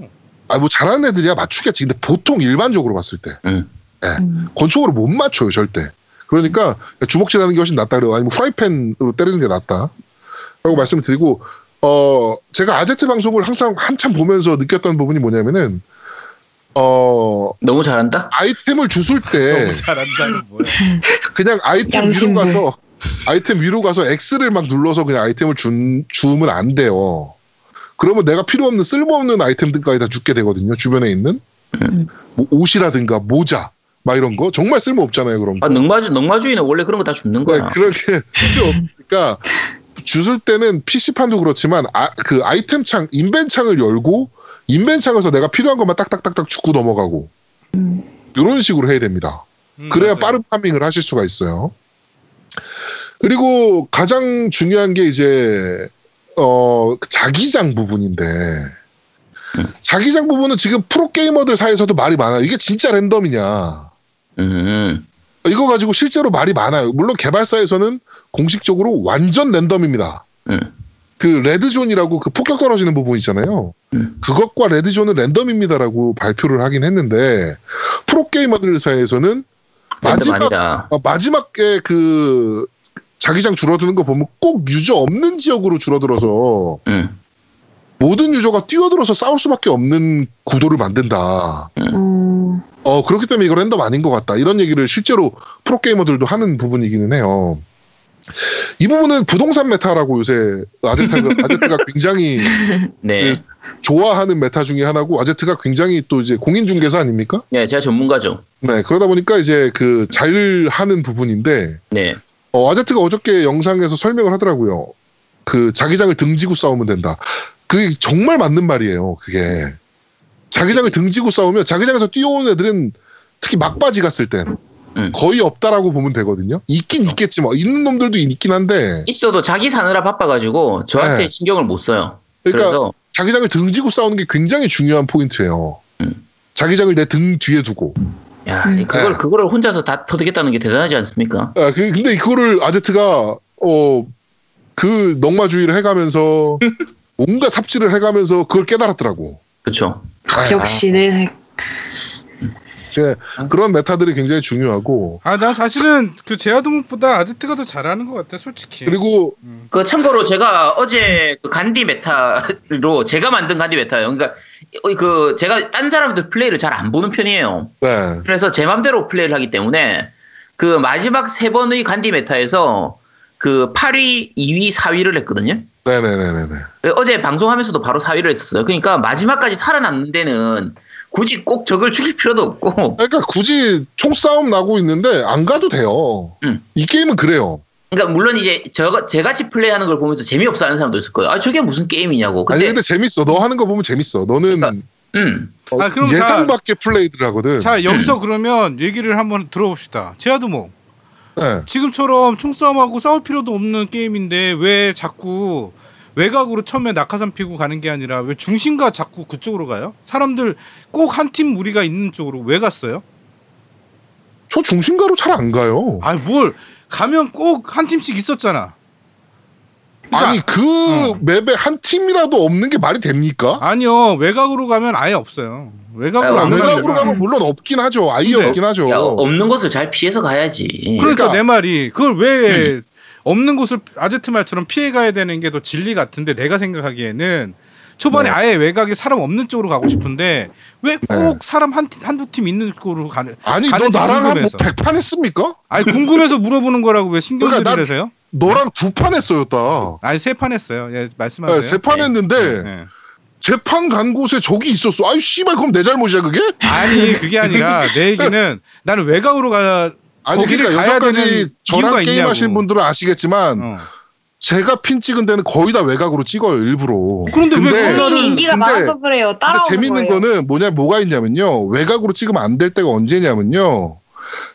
아, 뭐 잘하는 애들이야 맞추겠지. 근데 보통 일반적으로 봤을 때 음. 음. 권총으로 못 맞춰요 절대. 그러니까 주먹질하는 게 훨씬 낫다 그래요. 아니면 프라이팬으로 때리는 게 낫다. 라고 말씀을 드리고 어 제가 아제트 방송을 항상 한참 보면서 느꼈던 부분이 뭐냐면은 어 너무 잘한다? 아이템을 주술 때 너무 잘한다는 뭐야. 그냥 아이템 위로. 가서 아이템 위로 가서 X를 막 눌러서 그냥 아이템을 준, 주면 안 돼요. 그러면 내가 필요 없는 쓸모없는 아이템들까지 다 죽게 되거든요. 주변에 있는 음. 뭐 옷이라든가 모자 막 이런 거 정말 쓸모 없잖아요. 그런 거. 아, 넉마주, 넉마주의는 원래 그런 거다 죽는 네, 거야. 그렇게 필요 없으니까 주술 때는 PC판도 그렇지만 아, 그 아이템 창, 인벤 창을 열고 인벤 창에서 내가 필요한 것만 딱딱딱딱 죽고 넘어가고 음. 이런 식으로 해야 됩니다. 음, 그래야 맞아요. 빠른 파밍을 하실 수가 있어요. 그리고 가장 중요한 게 이제 어 자기장 부분인데 자기장 부분은 지금 프로 게이머들 사이에서도 말이 많아요. 이게 진짜 랜덤이냐? 음, 이거 가지고 실제로 말이 많아요. 물론 개발사에서는 공식적으로 완전 랜덤입니다. 음. 그 레드존이라고 그 폭격 떨어지는 부분 있잖아요. 음. 그것과 레드존은 랜덤입니다라고 발표를 하긴 했는데 프로 게이머들 사이에서는 마지막 마지막이다. 어, 마지막에 그 자기장 줄어드는 거 보면 꼭 유저 없는 지역으로 줄어들어서 음, 모든 유저가 뛰어들어서 싸울 수밖에 없는 구도를 만든다. 음. 어 그렇기 때문에 이거 랜덤 아닌 것 같다. 이런 얘기를 실제로 프로게이머들도 하는 부분이기는 해요. 이 부분은 부동산 메타라고 요새 아제트가, 아제트가 굉장히 네. 그- 좋아하는 메타 중에 하나고 아제트가 굉장히 또 이제 공인중개사 아닙니까? 네, 제가 전문가죠. 네 그러다 보니까 이제 그 잘 하는 부분인데 네. 어, 아제트가 어저께 영상에서 설명을 하더라고요. 그 자기장을 등지고 싸우면 된다. 그게 정말 맞는 말이에요. 그게 자기장을 등지고 싸우면 자기장에서 뛰어오는 애들은 특히 막바지 갔을 땐 음. 거의 없다라고 보면 되거든요. 있긴 있겠지 뭐 있는 놈들도 있긴 한데 있어도 자기 사느라 바빠가지고 저한테 네. 신경을 못 써요. 그러니까 그래서 자기장을 등지고 싸우는 게 굉장히 중요한 포인트예요. 음. 자기장을 내 등 뒤에 두고. 야, 음. 그걸 네. 그거를 혼자서 다 터득했다는 게 대단하지 않습니까? 아, 그, 근데 그거를 아제트가 어 그 넝마주이를 해가면서 뭔가 삽질을 해가면서 그걸 깨달았더라고. 그렇죠. 아, 역시 내 색. 예, 그런 메타들이 굉장히 중요하고 아, 난 사실은 그 제아도목보다 아제트가 더 잘하는 것 같아, 솔직히. 그리고 그 참고로 제가 어제 그 간디 메타로 제가 만든 간디 메타예요. 그러니까 어, 그 제가 딴 사람들 플레이를 잘 안 보는 편이에요. 네, 그래서 제 맘대로 플레이를 하기 때문에 그 마지막 세 번의 간디 메타에서 그 8위, 2위, 4위를 했거든요. 네네네네네. 어제 방송하면서도 바로 4위를 했었어요. 그러니까 마지막까지 살아남는 데는 굳이 꼭 적을 죽일 필요도 없고 그러니까 굳이 총싸움 나고 있는데 안 가도 돼요. 음. 이 게임은 그래요. 그러니까 물론 이제 저 제같이 플레이하는 걸 보면서 재미없어 하는 사람도 있을 거예요. 아 저게 무슨 게임이냐고. 아니 근데 근데 재밌어. 너 하는 거 보면 재밌어. 너는 그러니까, 음. 어, 아, 그럼 예상 밖의 플레이들 하거든. 자, 여기서 그러면 얘기를 한번 들어봅시다. 제아도목. 네. 지금처럼 총싸움하고 싸울 필요도 없는 게임인데 왜 자꾸 외곽으로 처음에 낙하산 피고 가는 게 아니라 왜 중심가 자꾸 그쪽으로 가요? 사람들 꼭 한 팀 무리가 있는 쪽으로 왜 갔어요? 저 중심가로 잘 안 가요. 아니 뭘 가면 꼭 한 팀씩 있었잖아. 그러니까 아니 그 어. 맵에 한 팀이라도 없는 게 말이 됩니까? 아니요 외곽으로 가면 아예 없어요. 외곽으로 아, 안 외곽으로 가면 물론 없긴 하죠. 아예 근데- 없긴 하죠. 야, 없는 것을 잘 피해서 가야지. 그러니까 그러니까- 내 말이 그걸 왜 없는 곳을 아제트 말처럼 피해 가야 되는 게 더 진리 같은데 내가 생각하기에는 초반에 네. 아예 외곽에 사람 없는 쪽으로 가고 싶은데 왜 꼭 사람 한 팀- 한두 팀 있는 쪽으로 가는 아니 너 가는지 나랑 한뭐 궁금해서. 100판 했습니까? 아니 궁금해서 물어보는 거라고 왜 그러니까 난- 신경질을 해서요? 너랑 두 판 했어요, 아니 세 판 했어요. 예, 말씀하세요. 세판 했는데 네. 재판 간 곳에 적이 있었어. 아유 씨발 그럼 내 잘못이야 그게? 아니 그게 아니라 내 얘기는 나는 외곽으로 가 아니 거기를 그러니까 가야 여기까지 저랑 게임 하시는. 분들은 아시겠지만 어. 제가 핀 찍은 데는 거의 다 외곽으로 찍어요 일부러. 그런데 왜 근데- 그날은- 본인이 인기가 근데- 많아서 그래요. 근데 따라오는 재밌는 거예요. 거는 뭐냐 뭐가 있냐면요 외곽으로 찍으면 안 될 때가 언제냐면요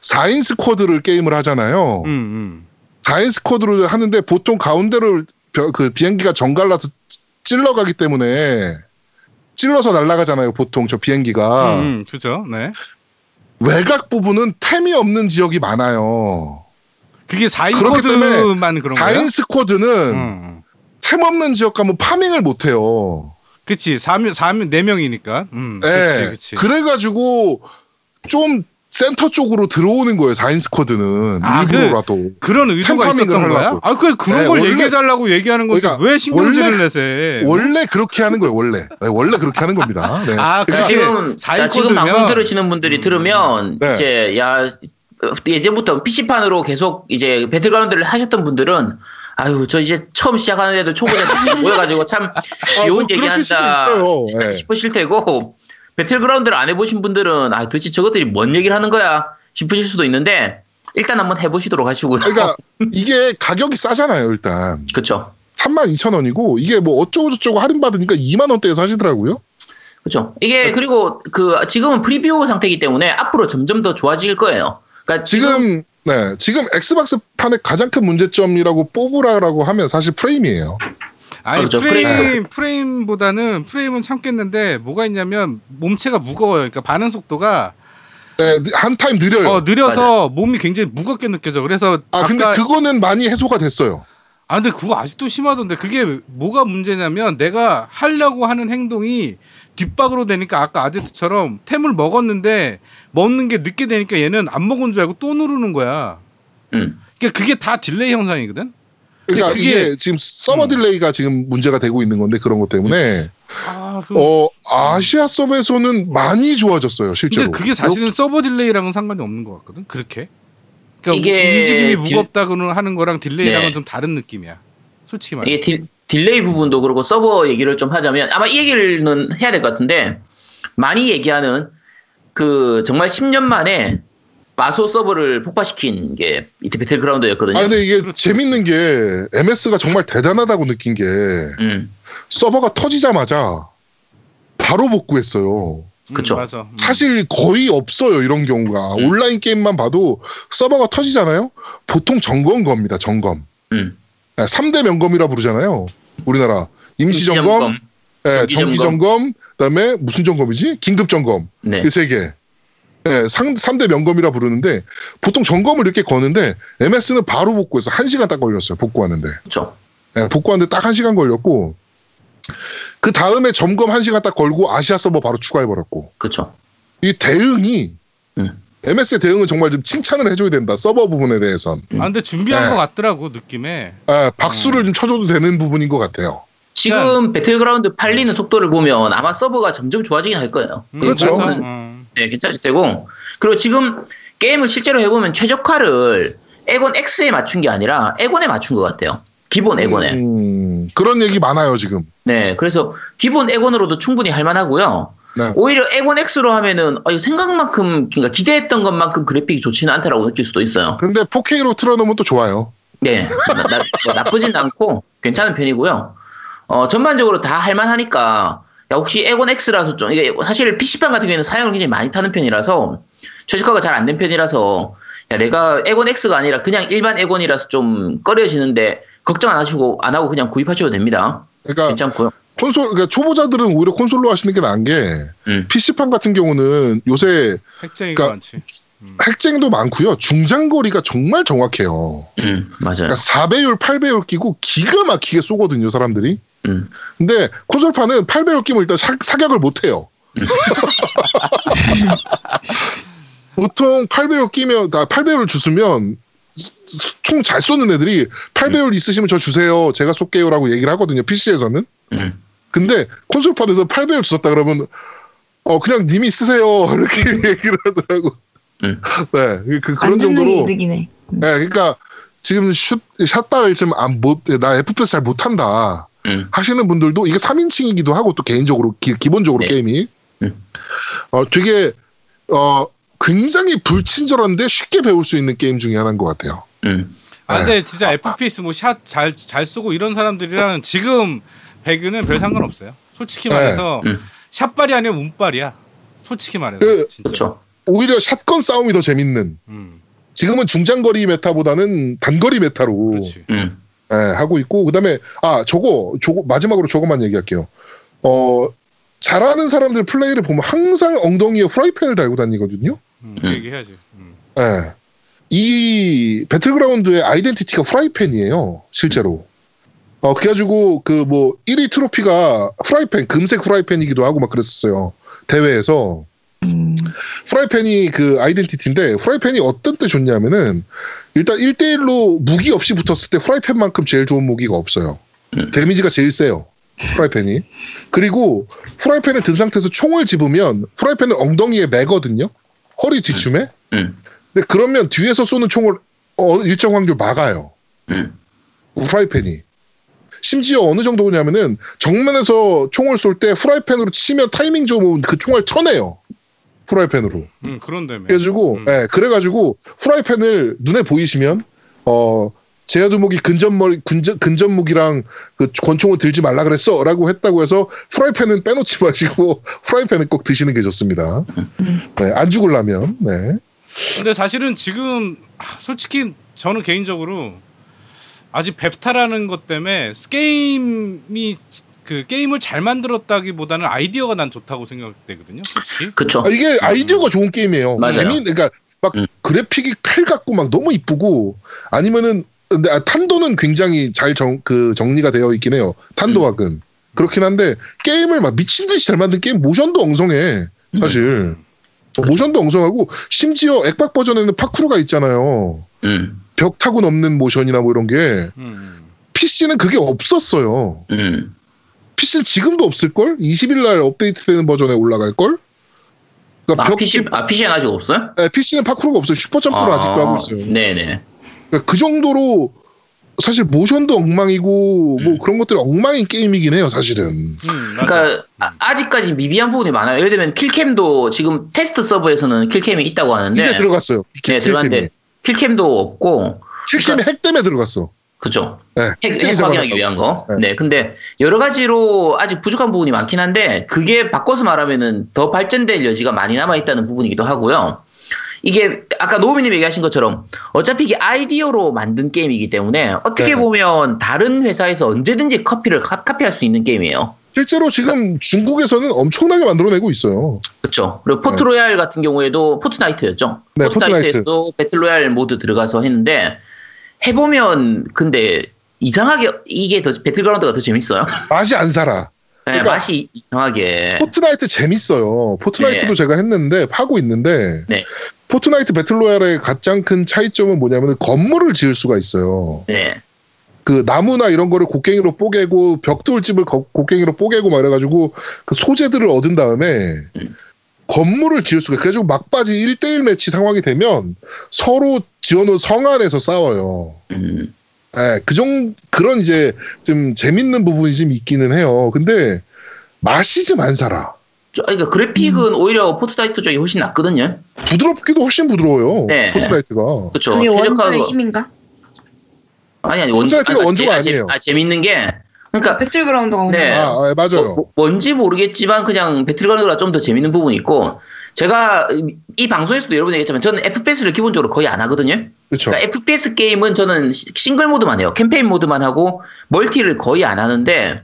4인 squad를 게임을 하잖아요. 음, 음. 4인 squad를 하는데 보통 가운데를 벼- 그 비행기가 정갈라서 질러가기 때문에 질러서 날아가잖아요 보통 저 비행기가 음, 음, 그죠. 네. 외곽 부분은 템이 없는 지역이 많아요. 그게 4인 그렇기 때문에 squad만 그런 거야? 4인 squad는 음, 음. 템 없는 지역 가면 farming을 못 해요. 그치. 4명, 4명, 4명이니까. 음, 예. 그치, 그치. 그래가지고 좀 센터 쪽으로 들어오는 거예요. 4인 스쿼드는 아, 일부러라도. 그 런 의도가 템파밍을 있었던 거야? 하려고. 아, 그 그런 네, 걸 원래- 얘기해달라고 얘기하는 건데 그러니까 왜 신경질을 내세? 원래 그렇게 하는 거예요. 원래 네, 원래 그렇게 하는 겁니다. 네. 아, 자, 그렇게 지금 자, 4인 지금 방송 들으시는 분들이 들으면 네. 이제 야 어, 예전부터 PC판으로 계속 이제 배틀그라운드를 하셨던 분들은 아유 저 이제 처음 시작하는데도 초보자들 모여가지고 참 아, 좋은 뭐 그러실 수도 얘기한다 있어요. 네. 싶으실 테고 배틀그라운드를 안 해보신 분들은 아 도대체 저것들이 뭔 얘기를 하는 거야 싶으실 수도 있는데 일단 한번 해보시도록 하시고요. 그러니까 이게 가격이 싸잖아요. 일단 그렇죠. 32,000원이고 이게 뭐 어쩌고 저쩌고 할인 받으니까 2만 원대에서 하시더라고요. 그렇죠. 이게 그리고 그 지금은 preview 상태이기 때문에 앞으로 점점 더 좋아질 거예요. 그러니까 지금 네 지금 Xbox 판의 가장 큰 문제점이라고 뽑으라라고 하면 사실 프레임이에요. 아니 그렇죠. 프레임 프레임 보다는 프레임은 참겠는데 뭐가 있냐면 몸체가 무거워요. 그러니까 반응 속도가 네, 한 타임 느려요. 어, 느려서 몸이 굉장히 무겁게 느껴져. 그래서 아 근데 그거는 많이 해소가 됐어요. 아 근데 그거 아직도 심하던데 그게 뭐가 문제냐면 내가 하려고 하는 행동이 뒷박으로 되니까 아까 아제트처럼 템을 먹었는데 먹는 게 늦게 되니까 얘는 안 먹은 줄 알고 또 누르는 거야. 음. 그러니까 그게 다 delay 현상이거든. 그러니까 그게- 이게 지금 서버 음. delay가 지금 문제가 되고 있는 건데 그런 것 때문에 아, 그 어 아시아 서버에서는 많이 좋아졌어요 실제로. 근데 그게 사실은 서버 delay랑은 상관이 없는 것 같거든. 그렇게. 그러니까 이게 움직임이 딜- 무겁다고는 하는 거랑 delay랑은 네. 좀 다른 느낌이야. 솔직히 말해. 이게 딜, delay 부분도 그렇고 서버 얘기를 좀 하자면 아마 이 얘기는 해야 될 것 같은데 많이 얘기하는 그 정말 10년 만에 마소 서버를 폭파시킨 게 이트 배틀그라운드였거든요. 아 근데 이게 그렇죠, 재밌는 게 MS가 정말 대단하다고 느낀 게 음, 서버가 터지자마자 바로 복구했어요. 그쵸. 음. 음. 사실 거의 없어요 이런 경우가 음. 온라인 게임만 봐도 서버가 터지잖아요. 보통 점검 겁니다 점검. 음. 3대 명검이라 부르잖아요. 우리나라 임시 점검. 예, 정기 정기 점검, 그다음에 무슨 점검이지? 긴급 점검. 네. 이세 개. 예, 상, 3대 명검이라 부르는데 보통 점검을 이렇게 거는데 MS는 바로 복구해서 1시간 딱 걸렸어요. 복구하는데. 그렇죠. 예, 복구하는데 딱 1시간 걸렸고 그 다음에 점검 1시간 딱 걸고 아시아 서버 바로 추가해 버렸고. 그렇죠. 이 대응이 음. MS의 대응은 정말 좀 칭찬을 해줘야 된다. 서버 부분에 대해선. 아 근데 준비한 네. 것 같더라고 느낌에. 아, 박수를 음. 좀 쳐줘도 되는 부분인 것 같아요. 지금 배틀그라운드 팔리는 속도를 보면 아마 서버가 점점 좋아지긴 할 거예요. 음, 그렇죠. 그거는 어. 네, 괜찮을 테고. 그리고 지금 게임을 실제로 해보면 최적화를 엑원 X에 맞춘 게 아니라 엑원에 맞춘 것 같아요. 기본 엑원에. 음, 그런 얘기 많아요, 지금. 네, 그래서 기본 엑원으로도 충분히 할 만하고요. 네. 오히려 엑원 X로 하면은 어, 이거 생각만큼 그러니까 기대했던 것만큼 그래픽이 좋지는 않다라고 느낄 수도 있어요. 근데 4K로 틀어놓으면 또 좋아요. 네, 나, 나, 뭐 나쁘진 않고 괜찮은 편이고요. 어, 전반적으로 다 할만하니까 야, 혹시 에곤 X라서 좀 이게 사실 PC판 같은 경우에는 사양을 굉장히 많이 타는 편이라서 최적화가 잘 안 된 편이라서 야, 내가 에곤 X가 아니라 그냥 일반 에곤이라서 좀 꺼려지는데 걱정 안 하시고 안 하고 그냥 구입하셔도 됩니다. 그러니까 괜찮고요. 콘솔, 그러니까 초보자들은 오히려 콘솔로 하시는 게 나은 게 음. PC판 같은 경우는 요새 핵쟁이가 그러니까 많지. 핵쟁도 많고요. 중장거리가 정말 정확해요. 음, 맞아요. 그러니까 4배율, 8배율 끼고 기가 막히게 쏘거든요, 사람들이. 음. 근데 콘솔판은 8배율 끼면 일단 사, 사격을 못 해요. 보통 8배율 끼면, 다 8배율을 주스면 총 잘 쏘는 애들이 8배율 있으시면 저 주세요. 제가 쏠게요라고 얘기를 하거든요. PC에서는. 음. 근데 콘솔판에서 8배율 주셨다 그러면 어 그냥 님이 쓰세요 이렇게 얘기를 하더라고. 음. 네, 그 그런 안 듣는 게 정도로. 이득이네. 네, 그러니까 지금 슛 샷발을 좀안못나 FPS 잘 못한다 음. 하시는 분들도 이게 3인칭이기도 하고 또 개인적으로 기, 본적으로 네. 게임이 음. 어 되게 어 굉장히 불친절한데 쉽게 배울 수 있는 게임 중에 하나인 것 같아요. 음. 아, 근데 진짜 FPS 뭐샷잘잘 쏘고 이런 사람들이랑 지금 배그는 별 상관 없어요. 솔직히 네. 말해서 음. 샷발이 아니라 운발이야. 솔직히 말해서 그- 진짜. 그렇죠. 오히려 shotgun 싸움이 더 재밌는. 음, 지금은 중장거리 meta보다는 단거리 meta로 그렇지. 음. 예, 하고 있고 그다음에 아 저거 저거 마지막으로 저것만 얘기할게요. 어 잘하는 사람들 플레이를 보면 항상 엉덩이에 후라이팬을 달고 다니거든요. 음, 그 얘기해야지. 음. 예. 이 배틀그라운드의 identity가 후라이팬이에요, 실제로. 어, 그래가지고, 그 뭐, 1위 트로피가 후라이팬, 금색 후라이팬이기도 하고 막 그랬었어요. 대회에서. 음. 후라이팬이 그 아이덴티티인데, 후라이팬이 어떤 때 좋냐면은, 일단 1대1로 무기 없이 붙었을 때 후라이팬만큼 제일 좋은 무기가 없어요. 음. 데미지가 제일 세요. 후라이팬이. 그리고 후라이팬을 든 상태에서 총을 집으면 후라이팬을 엉덩이에 매거든요. 허리 뒤춤에. 음. 근데 그러면 뒤에서 쏘는 총을 어, 일정 확률 막아요. 음. 후라이팬이. 심지어 어느 정도냐면은 정면에서 총을 쏠때 후라이팬으로 치면 타이밍 좋으면 그 총알 쳐내요. 후라이팬으로. 음, 그런다며. 그래가지고, 음. 예, 그래가지고 후라이팬을 눈에 보이시면 어 제야두목이 근접머리 근접 근접 무기랑 그 권총을 들지 말라 그랬어라고 했다고 해서 후라이팬은 빼놓지 마시고 후라이팬은 꼭 드시는 게 좋습니다. 네, 안 죽을라면. 네. 근데 사실은 지금 하, 솔직히 저는 개인적으로 아직 베프타라는 것 때문에 게임이 그 게임을 잘 만들었다기보다는 아이디어가 난 좋다고 생각되거든요. 솔직히. 그쵸. 아, 이게 아이디어가 좋은 게임이에요. 맞아요. 재미, 그러니까 막 음. 그래픽이 칼 같고 막 너무 이쁘고 아니면은 근데 아, 탄도는 굉장히 잘 정 그 정리가 되어 있긴 해요. 탄도학은 음. 그렇긴 한데 게임을 막 미친 듯이 잘 만든 게임 모션도 엉성해 사실 음. 어, 모션도 엉성하고 심지어 액박 버전에는 parkour가 있잖아요. 음. 벽 타고 넘는 모션이나 뭐 이런 게 음. PC는 그게 없었어요. 음. PC는 지금도 없을 걸? 20일 날 업데이트되는 버전에 올라갈 걸? 그러니까 아, 벽 PC, 아, PC는 아직 없어요? 네, PC는 parkour가 없어요. 슈퍼 점프를 아, 직도 하고 있어요. 네네. 그러니까 그 정도로 사실 모션도 엉망이고 뭐 음. 그런 것들이 엉망인 게임이긴 해요, 사실은. 음. 그러니까 아, 아직까지 미비한 부분이 많아요. 예를 들면 kill cam도 지금 테스트 서버에서는 kill cam이 있다고 하는데 이제 들어갔어요. 네, 들어갔는데 킬캠도 없고 킬캠이 핵 때문에 들어갔어. 그죠. 네, 핵, 핵 확인하기. 위한 거. 네. 네. 근데 여러 가지로 아직 부족한 부분이 많긴 한데 그게 바꿔서 말하면은 더 발전될 여지가 많이 남아 있다는 부분이기도 하고요. 이게 아까 노우미님 얘기하신 것처럼 어차피 이게 아이디어로 만든 게임이기 때문에 어떻게 네. 보면 다른 회사에서 언제든지 커피를 카, 카피할 수 있는 게임이에요. 실제로 지금 중국에서는 엄청나게 만들어내고 있어요. 그렇죠. 그리고 포트로얄 같은 경우에도 포트나이트였죠. 네, 포트나이트에서도 battle royale 모드 들어가서 했는데 해보면 근데 이상하게 이게 더 배틀그라운드가 더 재밌어요. 맛이 안 살아. 네, 그러니까 맛이 이상하게. 포트나이트 재밌어요. 포트나이트도 네. 제가 했는데 하고 있는데 네. 포트나이트 battle royale의 가장 큰 차이점은 뭐냐면 건물을 지을 수가 있어요. 네. 그 나무나 이런 거를 곡괭이로 뽀개고 벽돌집을 거- 곡괭이로 뽀개고 막 이래가지고 그 소재들을 얻은 다음에 음. 건물을 지을 수가 그래가지고 막바지 1대1 매치 상황이 되면 서로 지어놓은 성 안에서 싸워요. 음, 예, 그 정, 그런 이제 좀 재밌는 부분이 좀 있기는 해요. 근데 맛이 좀 안 살아. 저- 그러니까 그래픽은 오히려 포트나이트 쪽이 훨씬 낫거든요. 부드럽기도 훨씬 부드러워요. 네. 포트나이트가. 그렇죠. 그게 원조의 힘인가? 아니 아니 원조 포트나이트가 원조가 아니 에요. 아 재밌는 게 그러니까 배틀그라운드가 오는 네. 아, 아, 맞아요. 뭐- 뭔지 모르겠지만 그냥 배틀그라운드가 좀 더 재밌는 부분이 있고 제가 이 방송에서도 여러 번 얘기했지만 저는 FPS를 기본적으로 거의 안 하거든요. 그렇죠. 그러니까 FPS 게임은 저는 시- 싱글 모드만 해요. 캠페인 모드만 하고 multi를 거의 안 하는데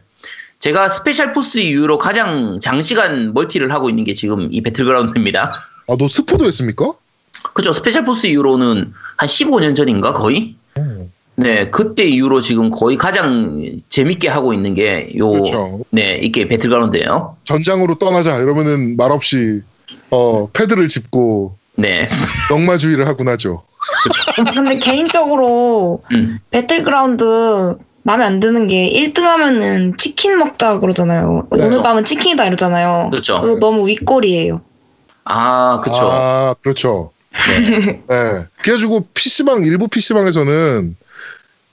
제가 스페셜 포스 이후로 가장 장시간 multi를 하고 있는 게 지금 이 배틀그라운드입니다. 아, 너 스포도 했습니까? 그죠? 스페셜 포스 이후로는 한 15년 전인가 거의? 음, 네, 그때 이후로 지금 거의 가장 재밌게 하고 있는 게 요, 그렇죠. 네, 이게 배틀그라운드예요. 전장으로 떠나자 이러면은 말없이 어 패드를 짚고 네, 역마주의를 하곤 하죠. 아, 근데 개인적으로 음. 배틀그라운드 마음에 안 드는 게 1등 하면은 치킨 먹자 그러잖아요. 네. 오늘 밤은 치킨이다 이러잖아요. 그렇죠. 그거 너무 윗골이에요. 아, 그쵸. 아, 그렇죠. 네. 그래가지고 PC방, 일부 PC방에서는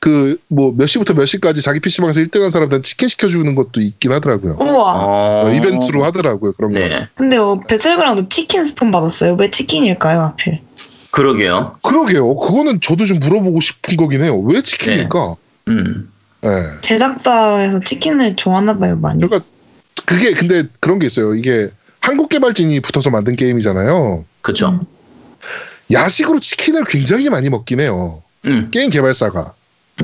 그 뭐 몇 시부터 몇 시까지 자기 PC방에서 1등한 사람들한테 치킨 시켜주는 것도 있긴 하더라고요. 우와. 어. 어, 이벤트로 하더라고요, 그런 거. 네. 근데 어, 배틀그라운드 치킨 스폰 받았어요. 왜 치킨일까요, 하필? 그러게요. 그러게요. 그거는 저도 좀 물어보고 싶은 거긴 해요. 왜 치킨일까? 음. 네. 제작사에서 치킨을 좋아하나 봐요, 많이. 그러니까 그게 근데 그런 게 있어요. 이게 한국 개발진이 붙어서 만든 게임이잖아요. 음. 야식으로 치킨을 굉장히 많이 먹긴 해요. 음. 게임 개발사가.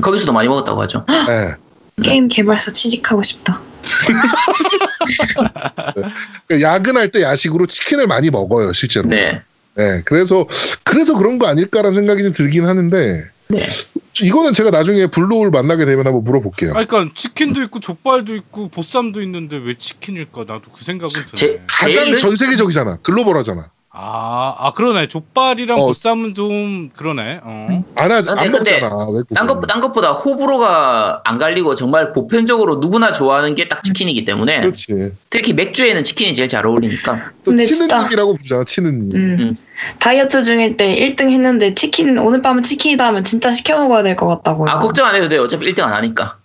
거기서도 많이 먹었다고 하죠. 네. 게임 개발사 취직하고 싶다. 그러니까 야근할 때 야식으로 치킨을 많이 먹어요, 실제로. 네. 네, 그래서 그래서 그런 거 아닐까라는 생각이 좀 들긴 하는데 네. 이거는 제가 나중에 블루홀 만나게 되면 한번 물어볼게요. 아, 그러니까 치킨도 있고 족발도 있고 보쌈도 있는데 왜 치킨일까? 나도 그 생각은 드네. 제- 가장 제일 전 세계적이잖아. 글로벌하잖아. 아, 아 그러네. 족발이랑 어. 보쌈은 좀 그러네. 어. 안 하지 근데- 안 근데 먹잖아. 딴, 것, 딴 것보다 호불호가 안 갈리고 정말 보편적으로 누구나 좋아하는 게 딱 치킨이기 때문에 그렇지. 특히 맥주에는 치킨이 제일 잘 어울리니까 또 치느님이라고 부르잖아. 치느님. 음. 음. 다이어트 중일 때 1등 했는데 치킨, 오늘 밤은 치킨이다 하면 진짜 시켜 먹어야 될 것 같다고요. 아 걱정 안 해도 돼요 어차피 1등 안 하니까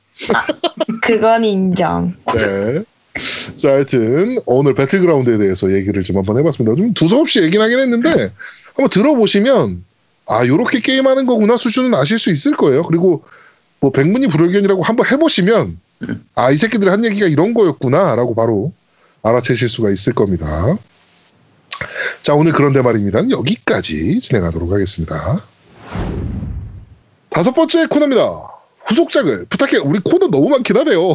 그건 인정. 네. 자, 하여튼 오늘 배틀그라운드에 대해서 얘기를 좀 한번 해봤습니다. 좀 두서없이 얘기는 하긴 했는데 한번 들어보시면 아 요렇게 게임하는 거구나 수준은 아실 수 있을 거예요. 그리고 뭐 백문이 불여견이라고 한번 해보시면 아 이 새끼들 한 얘기가 이런 거였구나라고 바로 알아채실 수가 있을 겁니다. 자 오늘 그런데 말입니다. 여기까지 진행하도록 하겠습니다. 다섯 번째 코너입니다. 후속작을 부탁해. 우리 코너 너무 많긴 하네요.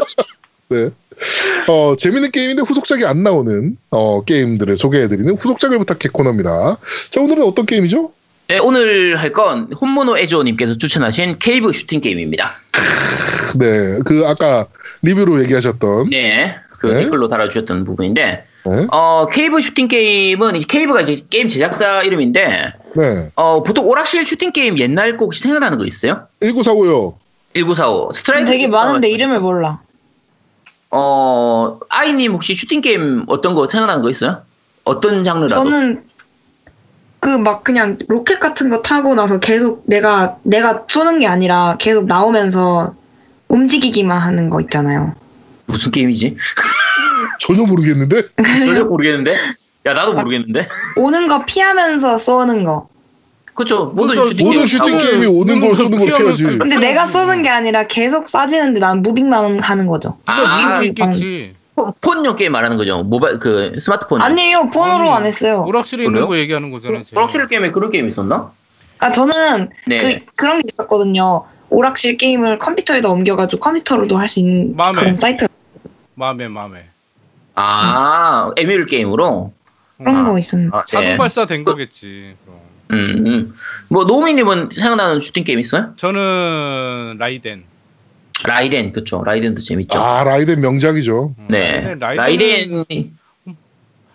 네. 어, 재밌는 게임인데 후속작이 안 나오는 어, 게임들을 소개해드리는 후속작을 부탁해 코너입니다. 자, 오늘은 어떤 게임이죠? 네, 오늘 할 건 혼모노 에조님께서 추천하신 케이브 슈팅 게임입니다 네, 그 아까 리뷰로 얘기하셨던 네, 그 네. 댓글로 달아주셨던 부분인데 네, 어, 케이브 슈팅 게임은 이제 케이브가 이제 게임 제작사 이름인데 네, 어, 보통 오락실 슈팅 게임 옛날 거 혹시 생각나는 거 있어요? 1945요. 1945 스트라이크 되게 많은데 이름을 몰라. 어, 아이님 혹시 슈팅 게임 어떤 거 생각나는 거 있어요? 어떤 장르라도? 저는 그 막 그냥 로켓 같은 거 타고 나서 계속 내가 내가 쏘는 게 아니라 계속 나오면서 움직이기만 하는 거 있잖아요. 무슨 게임이지? 전혀 모르겠는데? 전혀 모르겠는데? 야, 나도 모르겠는데? 오는 거 피하면서 쏘는 거. 그쵸. 모든 그죠. 슈팅 모든. 슈팅. 게임이 오는 걸 쏘는 걸 피하지. 근데 내가 쏘는 게 아니라 계속 쏴지는데 난 moving만 하는 거죠. 아, 누르고 아, 있겠지. 폰- 폰용 게임 말하는 거죠. 모바일, 그, 스마트폰. 아니에요. 폰으로 아니, 안 했어요. 오락실에 있는 그래요? 거 얘기하는 거잖아. 쟤. 오락실 게임에 그런 게임 있었나? 아 저는 네. 그 그런 게 있었거든요. 오락실 게임을 컴퓨터에다 옮겨가지고 컴퓨터로도 할 수 있는 마메. 그런 사이트 마메 마메. 아, 에뮬 게임으로? 그런 아, 거 있었는데. 아, 자동 네. 발사 된 거겠지. 그럼. 음, 음. 뭐, 노우미님은 생각나는 슈팅 게임 있어요? 저는 라이덴. 라이덴, 그쵸. 라이덴도 재밌죠. 아, 라이덴 명작이죠. 음, 네. 라이덴,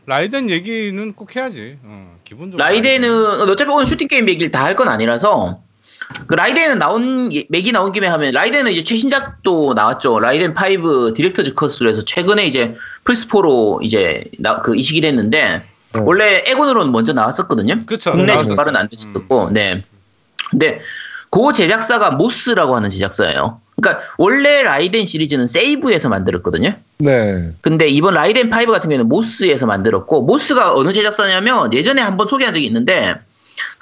라이덴 얘기는 꼭 해야지. 어, 기본적으로. 라이덴은, 어차피 오늘 슈팅 게임 얘기를 다 할 건 아니라서, 그 라이덴은 나온, 말이 나온 김에 하면, 라이덴은 이제 최신작도 나왔죠. 라이덴 5 Director's Cut으로 해서 최근에 이제 플스4로 이제 나, 그 이식이 됐는데, 네. 원래 엑원으로는 먼저 나왔었거든요. 그쵸. 국내. 정발은 안 됐었고, 네. 근데 그 제작사가 모스라고 하는 제작사예요. 그러니까 원래 라이덴 시리즈는 세이부에서 만들었거든요. 네. 근데 이번 라이덴 5 같은 경우에는 모스에서 만들었고 모스가 어느 제작사냐면 예전에 한번 소개한 적이 있는데 그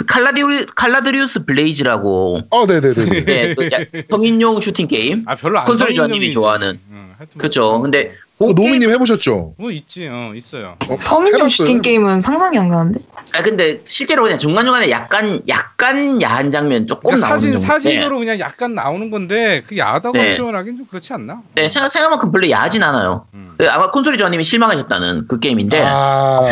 칼라디우, 칼라드리우스 블레이즈라고 어, 네네네. 네, 그 야- 성인용 슈팅 게임 아 별로 안 저님이 놈이지. 좋아하는. 응, 하여튼 뭐. 그렇죠. 근데 어, 그 노미님 해보셨죠? 뭐 있지. 어 있어요. 어, 성인용. 슈팅 게임은 상상이 안 가는데. 아 근데 실제로 그냥 중간 중간에 약간 약간 야한 장면 조금 그러니까 나오는 사진 정도. 사진으로 그냥 약간 나오는 건데 그 야하다고 네. 표현하기는 좀 그렇지 않나? 네, 네, 생각 생각만큼 별로 야하진 않아요. 음. 그 아마 콘솔이 저님이 실망하셨다는 그 게임인데, 아,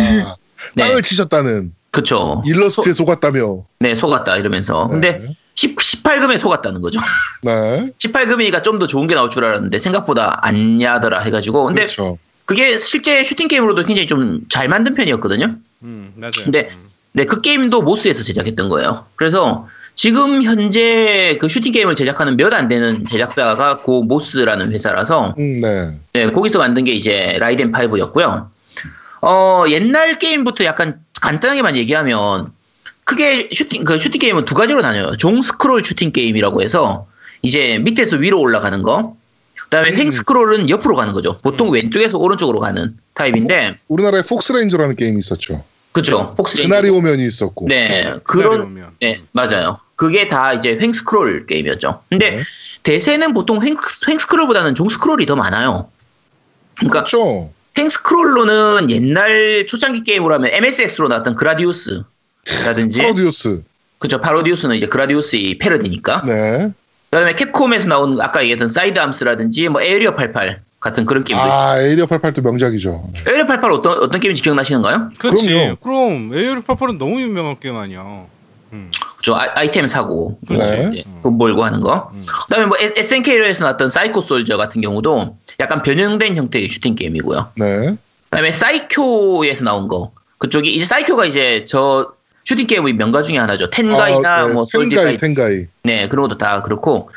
네. 땅을 치셨다는 그쵸. 일러스트에 속았다며. 네, 속았다 이러면서. 근데 네. 10, 18금에 속았다는 거죠. 네. 18금이니까 좀 더 좋은 게 나올 줄 알았는데 생각보다 안 야하더라 해가지고. 근데 그렇죠. 그게 실제 슈팅 게임으로도 굉장히 좀 잘 만든 편이었거든요. 음 맞아요. 근데 음. 네, 그 게임도 모스에서 제작했던 거예요. 그래서 지금 현재 그 슈팅 게임을 제작하는 몇 안 되는 제작사가 고 모스라는 회사라서 음, 네. 네, 거기서 만든 게 이제 라이덴 5였고요. 어, 옛날 게임부터 약간 간단하게만 얘기하면 크게 슈팅 그 슈팅 게임은 두 가지로 나뉘어요. 종 스크롤 슈팅 게임이라고 해서 이제 밑에서 위로 올라가는 거. 그다음에 음. 횡 스크롤은 옆으로 가는 거죠. 보통 왼쪽에서 오른쪽으로 가는 타입인데 우리나라에 폭스 레인저라는 게임이 있었죠. 그죠. 폭스 시나리오면이 있었고. 네, 그런. 네, 맞아요. 그게 다 이제 횡 스크롤 게임이었죠. 근데 네. 대세는 보통 횡, 횡 스크롤보다는 종 스크롤이 더 많아요. 그러니까 그렇죠. 횡 스크롤로는 옛날 초창기 게임으로 하면 MSX로 나왔던 그라디우스 라든지 파로디우스. 그죠 파로디우스는 이제 그라디우스의 패러디니까 네. 그 다음에 캡콤에서 나온 아까 얘기했던 사이드 암스라든지 뭐 에어리어 88 같은 그런 있어요. 아, 에이리어 88도 명작이죠. 에어리어 88 어떤 어떤 게임인지 기억나시는가요? 그렇지. 그럼요. 그럼 에어리어 88은 너무 유명한 게임 아니야. 음. 그죠 아, 이템 사고 그렇지. 네. 돈 벌고 하는 거. 음. 그다음에 뭐 SNK에서 나왔던 사이코 솔저 같은 경우도 약간 변형된 형태의 슈팅 게임이고요. 네. 그다음에 사이쿄에서 나온 거 그쪽이 이제 사이쿄가 이제 저 슈팅 게임의 명가 중에 하나죠. 텐가이나 아, 네. 뭐 텐가이, 솔 디바이드 텐가이. 네 그런 것도 다 그렇고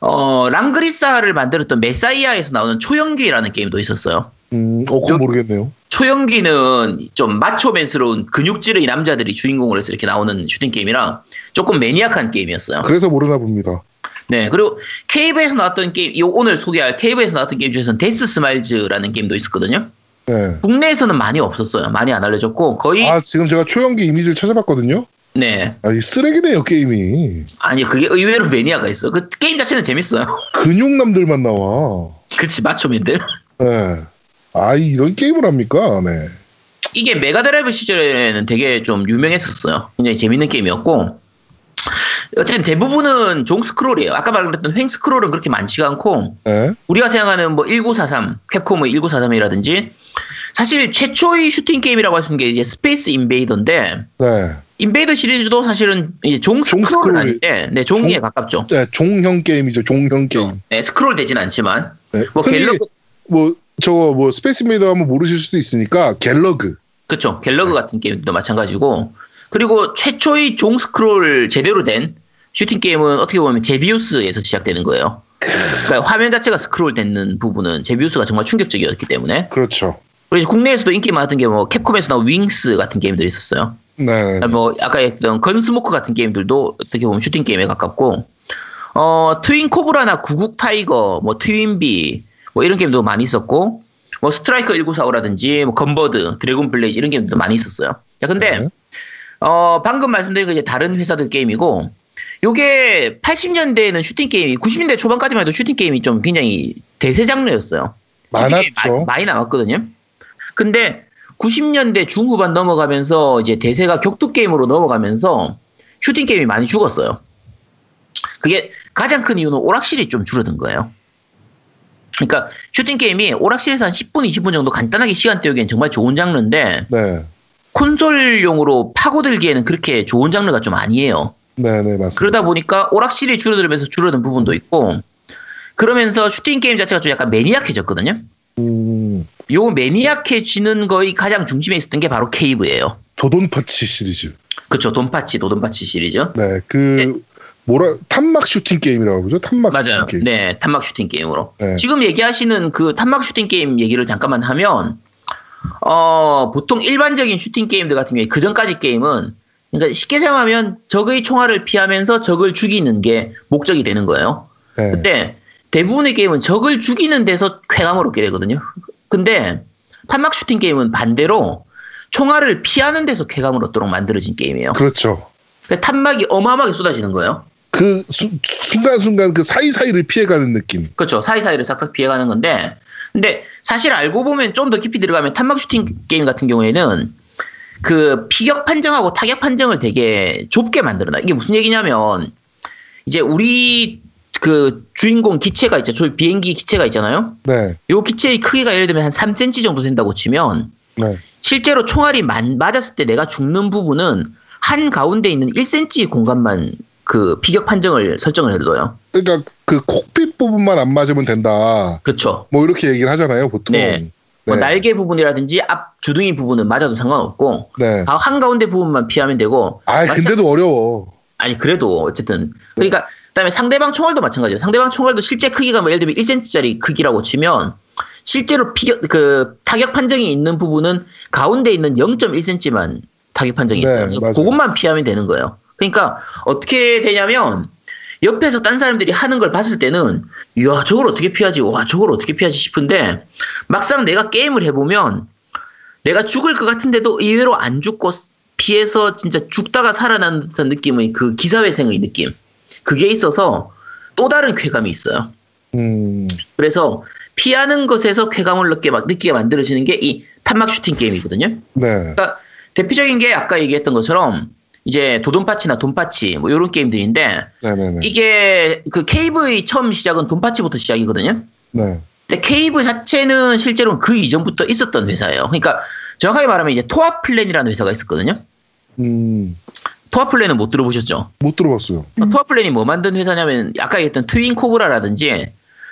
어 랑그리사를 만들었던 메사이아에서 나오는 초형귀라는 게임도 있었어요. 음, 어, 그건 저- 모르겠네요. 초형귀는 좀 마초맨스러운 근육질의 남자들이 주인공으로 해서 이렇게 나오는 슈팅 게임이라 조금 매니악한 게임이었어요. 그래서 모르나 봅니다. 네 그리고 케이브에서 나왔던 게임 이 오늘 소개할 케이브에서 나왔던 게임 중에서는 데스 스마일즈라는 게임도 있었거든요. 네. 국내에서는 많이 없었어요. 많이 안 알려졌고 거의 아, 지금 제가 초형귀 이미지를 찾아봤거든요. 네 아, 이 쓰레기네요, 게임이. 아니 그게 의외로 매니아가 있어. 그 게임 자체는 재밌어요. 근육남들만 나와. 그치 마초맨들. 네. 아, 이런 게임을 합니까? 네. 이게 메가드라이브 시절에는 되게 좀 유명했었어요. 굉장히 재밌는 게임이었고 어쨌든 대부분은 종 스크롤이에요. 아까 말했던 횡 스크롤은 그렇게 많지가 않고 네. 우리가 생각하는 뭐 1943, 캡콤의 1943이라든지 사실 최초의 슈팅 게임이라고 할 수 있는 게 이제 스페이스 인베이더인데 네. 인베이더 시리즈도 사실은 이제 종 종 스크롤은 스크롤이- 아닌데 네, 종이에 종- 가깝죠. 네, 종형 게임이죠, 종형 게임. 네, 스크롤 되진 않지만 네. 뭐 흔히 갤러그 뭐, 저거 뭐, 스페이스 인베이더 하면 모르실 수도 있으니까, 갤러그. 그쵸. 갤러그 같은 게임도 마찬가지고. 그리고 최초의 종 스크롤 제대로 된 슈팅 게임은 어떻게 보면 제비우스에서 시작되는 거예요. 그러니까 화면 자체가 스크롤 되는 부분은 제비우스가 정말 충격적이었기 때문에. 그렇죠. 그리고 이제 국내에서도 인기 많았던 게 뭐 캡콤에서 나온 윙스 같은 게임들이 있었어요. 네. 뭐 아까 얘기했던 건스모크 같은 게임들도 어떻게 보면 슈팅 게임에 가깝고 어 트윈 코브라나 구극 타이거 뭐 트윈비 뭐 이런 게임도 많이 있었고 뭐 스트라이커 1945라든지 뭐 건버드 드래곤 블레이즈 이런 게임도 많이 있었어요. 자 근데 네. 어 방금 말씀드린 거 이제 다른 회사들 게임이고 요게 80년대에는 슈팅 게임이 90년대 초반까지만 해도 슈팅 게임이 좀 굉장히 대세 장르였어요. 많았죠. 마- 많이 나왔거든요. 근데 90년대 중후반 넘어가면서 이제 대세가 격투 게임으로 넘어가면서 슈팅 게임이 많이 죽었어요. 그게 가장 큰 이유는 오락실이 좀 줄어든 거예요. 그러니까 슈팅 게임이 오락실에서 한 10분, 20분 정도 간단하게 시간 때우기엔 정말 좋은 장르인데 네. 콘솔용으로 파고들기에는 그렇게 좋은 장르가 좀 아니에요. 네, 네, 맞습니다. 그러다 보니까 오락실이 줄어들면서 줄어든 부분도 있고 그러면서 슈팅 게임 자체가 좀 약간 매니악해졌거든요. 음, 요 매니악해지는 거의 가장 중심에 있었던 게 바로 케이브예요. 도돈파치 시리즈. 그쵸 돈파치 도돈파치 시리즈 네, 그, 뭐라, 탄막 슈팅 게임이라고 그러죠? 탄막 맞아요. 슈팅 게임. 네 탄막 슈팅 게임으로 네. 지금 얘기하시는 그 탄막 슈팅 게임 얘기를 잠깐만 하면 어 보통 일반적인 슈팅 게임들 같은 경우에 그 전까지 게임은 그러니까 쉽게 생각하면 적의 총알을 피하면서 적을 죽이는 게 목적이 되는 거예요. 네. 근데 대부분의 게임은 적을 죽이는 데서 쾌감을 얻게 되거든요. 근데 탄막 슈팅 게임은 반대로 총알을 피하는 데서 쾌감을 얻도록 만들어진 게임이에요. 그렇죠. 그러니까 탄막이 어마어마하게 쏟아지는 거예요. 그 수- 순간순간 그 사이사이를 피해가는 느낌. 그렇죠. 사이사이를 싹싹 피해가는 건데, 근데 사실 알고 보면 좀 더 깊이 들어가면 탄막 슈팅 게임 같은 경우에는 그 피격 판정하고 타격 판정을 되게 좁게 만들어놔. 이게 무슨 얘기냐면 이제 우리 그 주인공 기체가 있죠. 저 비행기 기체가 있잖아요. 네. 요 기체의 크기가 예를 들면 한 3cm 정도 된다고 치면 네. 실제로 총알이 만- 맞았을 때 내가 죽는 부분은 한 가운데 있는 1cm 공간만 그 피격 판정을 설정을 해둬요. 그러니까 그 콕핏 부분만 안 맞으면 된다. 그렇죠. 뭐 이렇게 얘기를 하잖아요, 보통. 네. 뭐 네. 날개 부분이라든지 앞 주둥이 부분은 맞아도 상관없고 네. 가- 한가운데 부분만 피하면 되고 아, 근데도 어려워. 아니 그래도 어쨌든 그러니까 그다음에 상대방 총알도 마찬가지예요. 상대방 총알도 실제 크기가 뭐 예를 들면 1cm짜리 크기라고 치면 실제로 피겨, 그 타격 판정이 있는 부분은 가운데 있는 0.1cm만 타격 판정이 네, 있어요. 맞아요. 그것만 피하면 되는 거예요. 그러니까 어떻게 되냐면 옆에서 딴 사람들이 하는 걸 봤을 때는 이야 저걸 어떻게 피하지 와 저걸 어떻게 피하지 싶은데 막상 내가 게임을 해보면 내가 죽을 것 같은데도 의외로 안 죽고 피해서 진짜 죽다가 살아난 듯한 느낌의 그 기사회생의 느낌 그게 있어서 또 다른 쾌감이 있어요. 음, 그래서 피하는 것에서 쾌감을 느끼게, 막- 느끼게 만들어지는 게 이 탄막 슈팅 게임이거든요. 네. 그러니까 대표적인 게 아까 얘기했던 것처럼 이제 도돈파치나 돈파치 뭐 이런 게임들인데 네네네. 이게 그 케이브의 처음 시작은 돈파치부터 시작이거든요. 네. 근데 케이브 자체는 실제로는 그 이전부터 있었던 회사예요. 그러니까 정확하게 말하면 이제 토아 플랜이라는 회사가 있었거든요. 음, 토아 플랜은 못 들어보셨죠? 못 들어봤어요. 음. 토아 플랜이 뭐 만든 회사냐면 아까 얘기했던 트윈 코브라라든지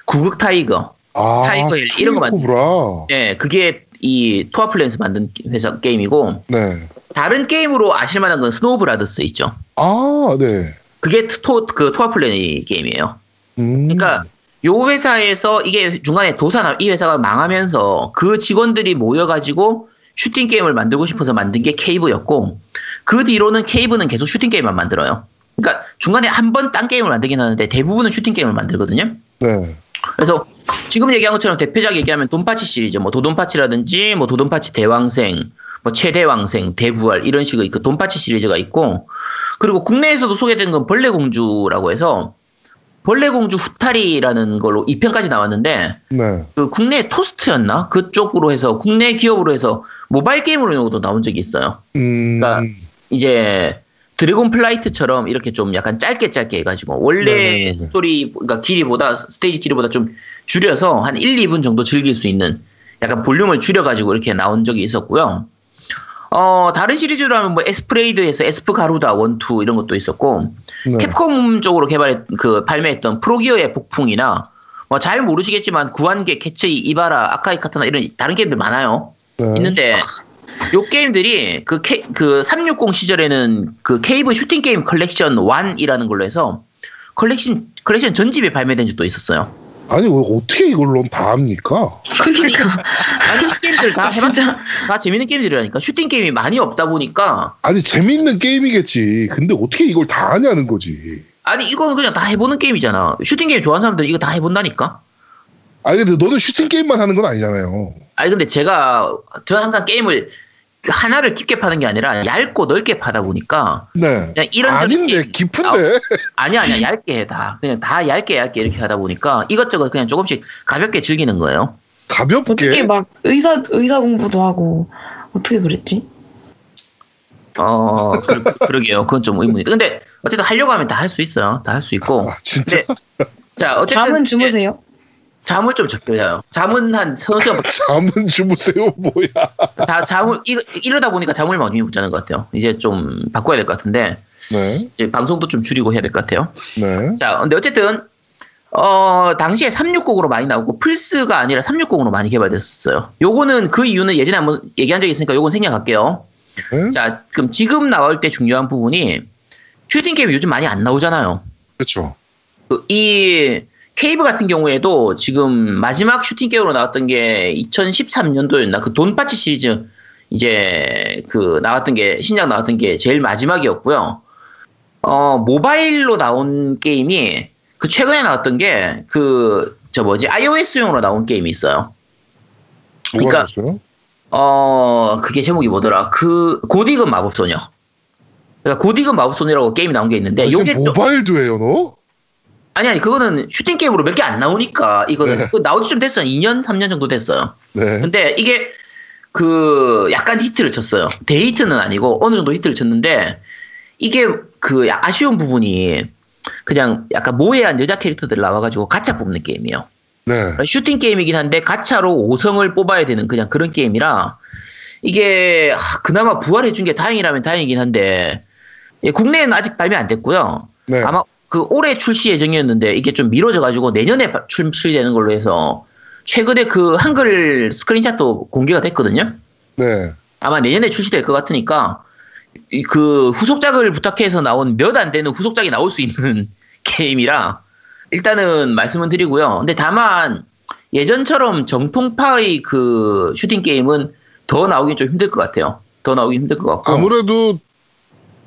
구극 타이거, 아, 타이거 헬리 이런 거 만- 코브라. 예, 그게 이 토아 플랜에서 만든 회사 게임이고 네. 다른 게임으로 아실 만한 건 스노우 브라더스 있죠. 아, 네. 그게 토, 그 토아 플랜의 게임이에요. 음. 그러니까 요 회사에서 이게 중간에 도산 이 회사가 망하면서 그 직원들이 모여가지고 슈팅 게임을 만들고 싶어서 만든 게 케이브였고 그 뒤로는 케이브는 계속 슈팅 게임만 만들어요. 그러니까 중간에 한 번 딴 게임을 만들긴 하는데 대부분은 슈팅 게임을 만들거든요. 네. 그래서 지금 얘기한 것처럼 대표작 얘기하면 돈파치 시리즈, 뭐 도돈파치라든지 뭐 도돈파치 대왕생, 뭐 최대왕생, 대부활 이런 식의 그 돈파치 시리즈가 있고 그리고 국내에서도 소개된 건 벌레공주라고 해서 벌레공주 후타리라는 걸로 2편까지 나왔는데 네. 그 국내 토스트였나 그쪽으로 해서 국내 기업으로 해서 모바일 게임으로도 나온 적이 있어요. 음. 그러니까 이제 드래곤 플라이트처럼 이렇게 좀 약간 짧게 짧게 해가지고 원래 네네네네. 스토리 그러니까 길이보다 스테이지 길이보다 좀 줄여서 한 1, 2분 정도 즐길 수 있는 약간 볼륨을 줄여가지고 이렇게 나온 적이 있었고요. 어 다른 시리즈라면 뭐 에스프레이드에서 에스프 가루다 one, two 이런 것도 있었고 네. 캡콤 쪽으로 개발했 그 발매했던 프로기어의 폭풍이나 뭐 잘 모르시겠지만 구완게, 케츠이, 이바라, 아카이 카타나 이런 다른 게임들 많아요. 네. 있는데 요 게임들이 그, K, 그 360 시절에는 그 케이브 슈팅 게임 컬렉션 1이라는 걸로 해서 컬렉션 컬렉션 전집이 발매된 적도 있었어요. 아니, 뭐 어떻게 이걸로 다 합니까? 그러니까 아니 게임들 다 아, 해봤 진짜 다 재밌는 게임들이라니까 슈팅 게임이 많이 없다 보니까 아니, 재밌는 게임이겠지. 근데 어떻게 이걸 다 하냐는 거지. 아니 이거는 그냥 다 해보는 게임이잖아. 슈팅 게임 좋아하는 사람들 이거 다 해본다니까. 아니, 근데 너는 슈팅 게임만 하는 건 아니잖아요. 아니 근데 제가 저는 항상 게임을 하나를 깊게 파는 게 아니라 얇고 넓게 파다 보니까 네. 그냥 이런 아닌데, 깊은데. 아 니야 아니야 얇게 해다 그냥 다 얇게 얇게 이렇게 하다 보니까 이것저것 그냥 조금씩 가볍게 즐기는 거예요. 가볍게. 어떻게 막 의사 의사 공부도 하고 어떻게 그랬지? 어 그, 그러게요. 그건 좀 의문이. 근데 어쨌든 하려고 하면 다 할 수 있어요. 다 할 수 있고. 아, 진짜. 근데 자 어쨌든 잠은 주무세요? 잠을 좀 적게 자요. 잠은 한 서너 시간 잠은 주무세요, 뭐야. 자, 잠을 이, 이러다 보니까 잠을 많이 못 자는 것 같아요. 이제 좀 바꿔야 될 것 같은데 네. 이제 방송도 좀 줄이고 해야 될 것 같아요. 네. 자, 근데 어쨌든 어 당시에 360으로 많이 나오고 플스가 아니라 360으로 많이 개발됐었어요. 요거는 그 이유는 예전에 한번 얘기한 적이 있으니까 요건 생략할게요. 네. 자, 그럼 지금 나올 때 중요한 부분이 슈팅 게임이 요즘 많이 안 나오잖아요. 그렇죠. 그 이 케이브 같은 경우에도 지금 마지막 슈팅 게임으로 나왔던 게 2013년도였나 그 돈파치 시리즈 이제 그 나왔던 게 신작 나왔던 게 제일 마지막이었고요. 어 모바일로 나온 게임이 그 최근에 나왔던 게 그 저 뭐지 iOS용으로 나온 게임이 있어요. 그러니까? 어 그게 제목이 뭐더라? 그 고딕은 마법소녀. 그러니까 고딕은 마법소녀라고 게임이 나온 게 있는데 요게 좀- 모바일도 해요, 너? 아니 아니 그거는 슈팅 게임으로 몇 개 안 나오니까 이거는 네. 그거 나온 지 좀 됐어요. 2년 3년 정도 됐어요. 네. 근데 이게 그 약간 히트를 쳤어요. 대히트는 아니고 어느 정도 히트를 쳤는데 이게 그 아쉬운 부분이 그냥 약간 모에한 여자 캐릭터들 나와가지고 가차 뽑는 게임이에요. 네. 슈팅 게임이긴 한데 가차로 5성을 뽑아야 되는 그냥 그런 게임이라 이게 하, 그나마 부활해준 게 다행이라면 다행이긴 한데 예, 국내에는 아직 발매 안 됐고요. 네. 아마 그 올해 출시 예정이었는데 이게 좀 미뤄져 가지고 내년에 바- 출시되는 걸로 해서 최근에 그 한글 스크린샷도 공개가 됐거든요. 네. 아마 내년에 출시될 것 같으니까 이- 그 후속작을 부탁해서 나온 몇 안 되는 후속작이 나올 수 있는 게임이라 일단은 말씀은 드리고요. 근데 다만 예전처럼 정통파의 그 슈팅 게임은 더 나오긴 좀 힘들 것 같아요. 더 나오긴 힘들 것 같고. 아무래도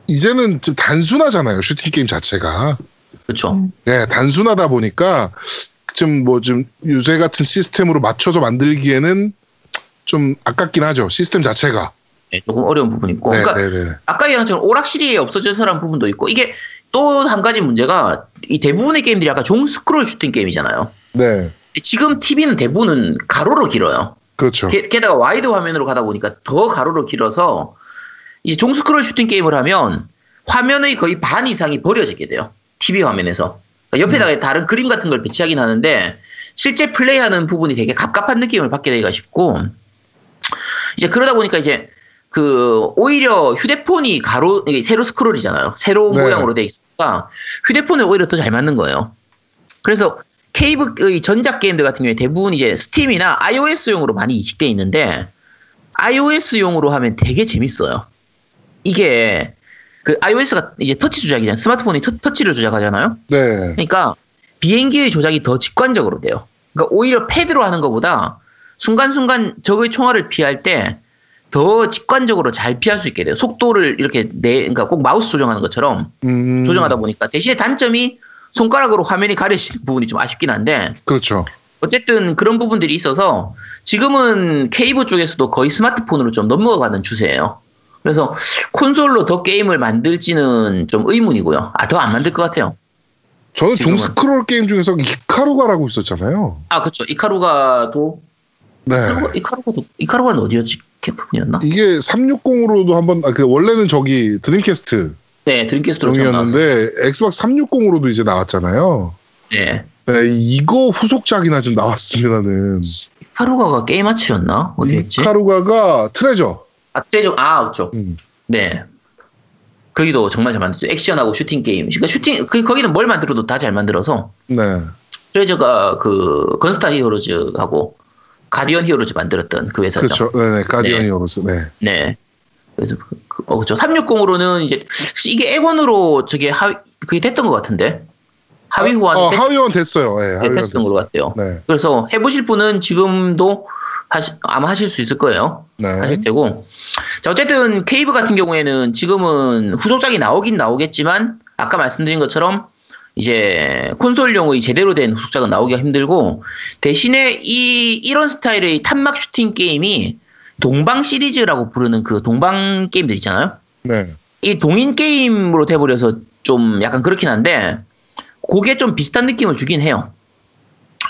이제는 좀 단순하잖아요. 슈팅 게임 자체가. 그렇죠. 음. 네, 단순하다 보니까 좀뭐좀 요새 같은 시스템으로 맞춰서 만들기에는 좀 아깝긴 하죠. 시스템 자체가. 네, 조금 어려운 부분이 있고. 네, 그러니까 네, 네. 아까 얘기한 것처럼 오락실이 없어져서란 부분도 있고 이게 또 한 가지 문제가 이 대부분의 게임들이 약간 종 스크롤 슈팅 게임이잖아요. 네. 지금 TV는 대부분은 가로로 길어요. 그렇죠. 게, 게다가 와이드 화면으로 가다 보니까 더 가로로 길어서 이제 종 스크롤 슈팅 게임을 하면 화면의 거의 반 이상이 버려지게 돼요. TV 화면에서. 그러니까 옆에다가 다른 그림 같은 걸 배치하긴 하는데 실제 플레이하는 부분이 되게 갑갑한 느낌을 받게 되기가 쉽고 이제 그러다 보니까 이제 그 오히려 휴대폰이 가로 이게 세로 스크롤이잖아요. 세로 네. 모양으로 돼 있으니까 휴대폰에 오히려 더 잘 맞는 거예요. 그래서 케이브의 전작 게임들 같은 경우에 대부분 이제 스팀이나 iOS용으로 많이 이식돼 있는데 iOS용으로 하면 되게 재밌어요. 이게 그 iOS가 이제 터치 조작이잖아요. 스마트폰이 터, 치를 조작하잖아요. 네. 그러니까 비행기의 조작이 더 직관적으로 돼요. 그러니까 오히려 패드로 하는 것보다 순간순간 적의 총알을 피할 때 더 직관적으로 잘 피할 수 있게 돼요. 속도를 이렇게 내, 그러니까 꼭 마우스 조정하는 것처럼 음, 조정하다 보니까 대신에 단점이 손가락으로 화면이 가려지는 부분이 좀 아쉽긴 한데 그렇죠. 어쨌든 그런 부분들이 있어서 지금은 케이브 쪽에서도 거의 스마트폰으로 좀 넘어가는 추세예요. 그래서 콘솔로 더 게임을 만들지는 좀 의문이고요. 아, 더 안 만들 것 같아요. 저는. 종스크롤 게임 중에서 이카루가라고 있었잖아요. 아, 그렇죠. 이카루가도 네. 이카루가, 이카루가도 이카루가는 어디였지? 캡콤이었나? 이게 360으로도 한번 아, 그 원래는 저기 드림캐스트 네, 드림캐스트로. 용이었는데 엑스박스 360으로도 이제 나왔잖아요. 네. 네, 이거 후속작이나 좀 나왔으면은 이카루가가 게임 아츠였나? 어디였지? 이카루가가 트레저. 아, 트레저, 아, 그렇죠. 음. 네. 거기도 정말 잘 만들죠. 액션하고 슈팅 게임. 그러니까 슈팅, 그, 거기는 뭘 만들어도 다 잘 만들어서. 네. 트레저가 그, 건스타 히어로즈하고 가디언 히어로즈 만들었던 그 회사죠. 그렇죠. 네네. 가디언 네. 히어로즈. 네. 네. 그래서, 그, 그, 어, 그죠. 360으로는 이제, 이게 액원으로 저게 하위, 그게 됐던 것 같은데. 하위 호환 어, 하위원 됐어요. 네, 하위원 됐던 것. 같아요. 네. 그래서 해보실 분은 지금도 하시, 아마 하실 수 있을 거예요. 네. 하실 테고. 자, 어쨌든 케이브 같은 경우에는 지금은 후속작이 나오긴 나오겠지만 아까 말씀드린 것처럼 이제 콘솔용의 제대로 된 후속작은 나오기가 힘들고 대신에 이 이런 스타일의 탄막 슈팅 게임이 동방 시리즈라고 부르는 그 동방 게임들 있잖아요. 네. 이 동인 게임으로 돼버려서 좀 약간 그렇긴 한데 그게 좀 비슷한 느낌을 주긴 해요.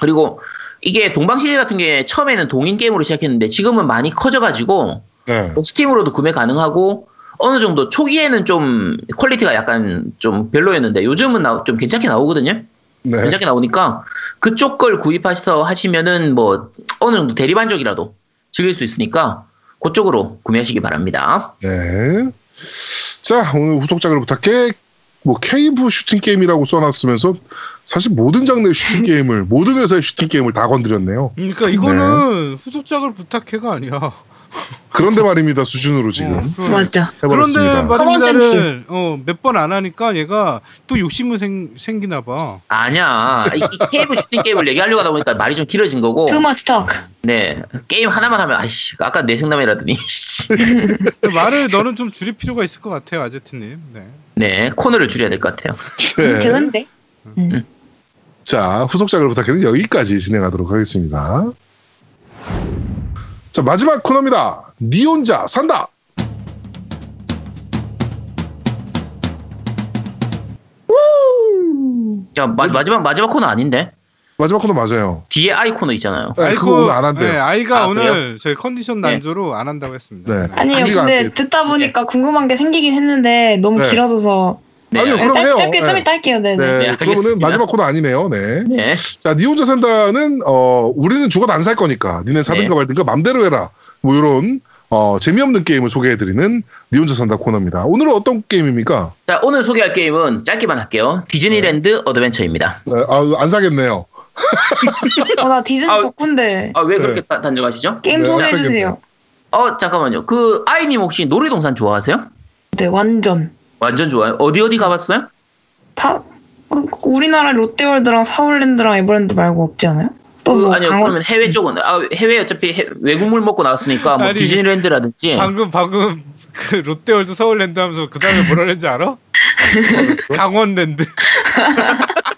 그리고 이게 동방 시리즈 같은 게 처음에는 동인 게임으로 시작했는데 지금은 많이 커져가지고 네. 뭐 스팀으로도 구매 가능하고 어느 정도 초기에는 좀 퀄리티가 약간 좀 별로였는데 요즘은 나- 좀 괜찮게 나오거든요. 네. 괜찮게 나오니까 그쪽 걸 구입하셔서 하시면은 뭐 어느 정도 대리만족이라도 즐길 수 있으니까 그쪽으로 구매하시기 바랍니다. 네. 자, 오늘 후속작을 부탁해. 뭐 케이브 슈팅 게임이라고 써놨으면서 사실 모든 장르의 슈팅 게임을 모든 회사의 슈팅 게임을 다 건드렸네요. 그러니까 이거는 후속작을 부탁해가 아니야. 그런데 말입니다 수준으로 지금 어, 그러네. 맞죠. 그런데. 말입니다를 어, 몇 번 안 하니까 얘가 또 욕심은 생, 생기나 봐. 아니야. 이, 이 케이블 슈팅 게임을 얘기하려고 하다 보니까 말이 좀 길어진 거고. Too much talk. 네. 게임 하나만 하면, 아이씨, 아까 내 생남이라더니. 씨. 말을 너는 좀 줄일 필요가 있을 것 같아요, 아제트님. 네. 네. 코너를 줄여야 될 것 같아요. 네. 그런데. 음. 자, 후속작을 부탁해는 여기까지 진행하도록 하겠습니다. 자, 마지막 코너입니다. 니 혼자 산다. 자, 마, 마지막, 마지막 코너 아닌데? 마지막 코너 맞아요. 뒤에 아이 코너 있잖아요. 네, 그거 오늘 안 한대요. 네, 아이가 아, 오늘 저희 컨디션 네. 난조로 안 한다고 했습니다. 네. 아니요, 근데. 듣다 보니까 궁금한 게 생기긴 했는데 너무 네. 길어져서 네. 아니요, 그럼 짧, 해요. 짧게 좀 네. 이따 할게요. 네네. 네, 네, 그러면은. 마지막 코너 아니네요. 네. 네. 자, 니 혼자 산다는 어 우리는 죽어도 안 살 거니까 니네 사든가 네. 말든가 맘대로 해라. 뭐 이런 어 재미없는 게임을 소개해드리는 니 혼자 산다 코너입니다. 오늘은 어떤 게임입니까? 자, 오늘 소개할 게임은 짧게만 할게요. 디즈니랜드 어드벤처입니다. 네, 아, 안 사겠네요. 어, 나 디즈니 아, 덕훈데 아, 왜 네. 그렇게 다- 단정하시죠? 게임 네, 소개해주세요. 어, 잠깐만요. 그, 아이님 혹시 놀이동산 좋아하세요? 네, 완전. 완전 좋아요. 어디 어디 가봤어요? 다, 그, 그 우리나라 롯데월드랑 서울랜드랑 에버랜드 말고 없지 않아요? 또 그, 뭐, 아니요, 강원, 그러면 해외 쪽은, 아, 해외 어차피 해- 외국물 먹고 나왔으니까, 뭐, 아니, 디즈니랜드라든지. 방금 방금 그 롯데월드 서울랜드 하면서 그 다음에 뭐라 그랬는지 알아? 강원랜드.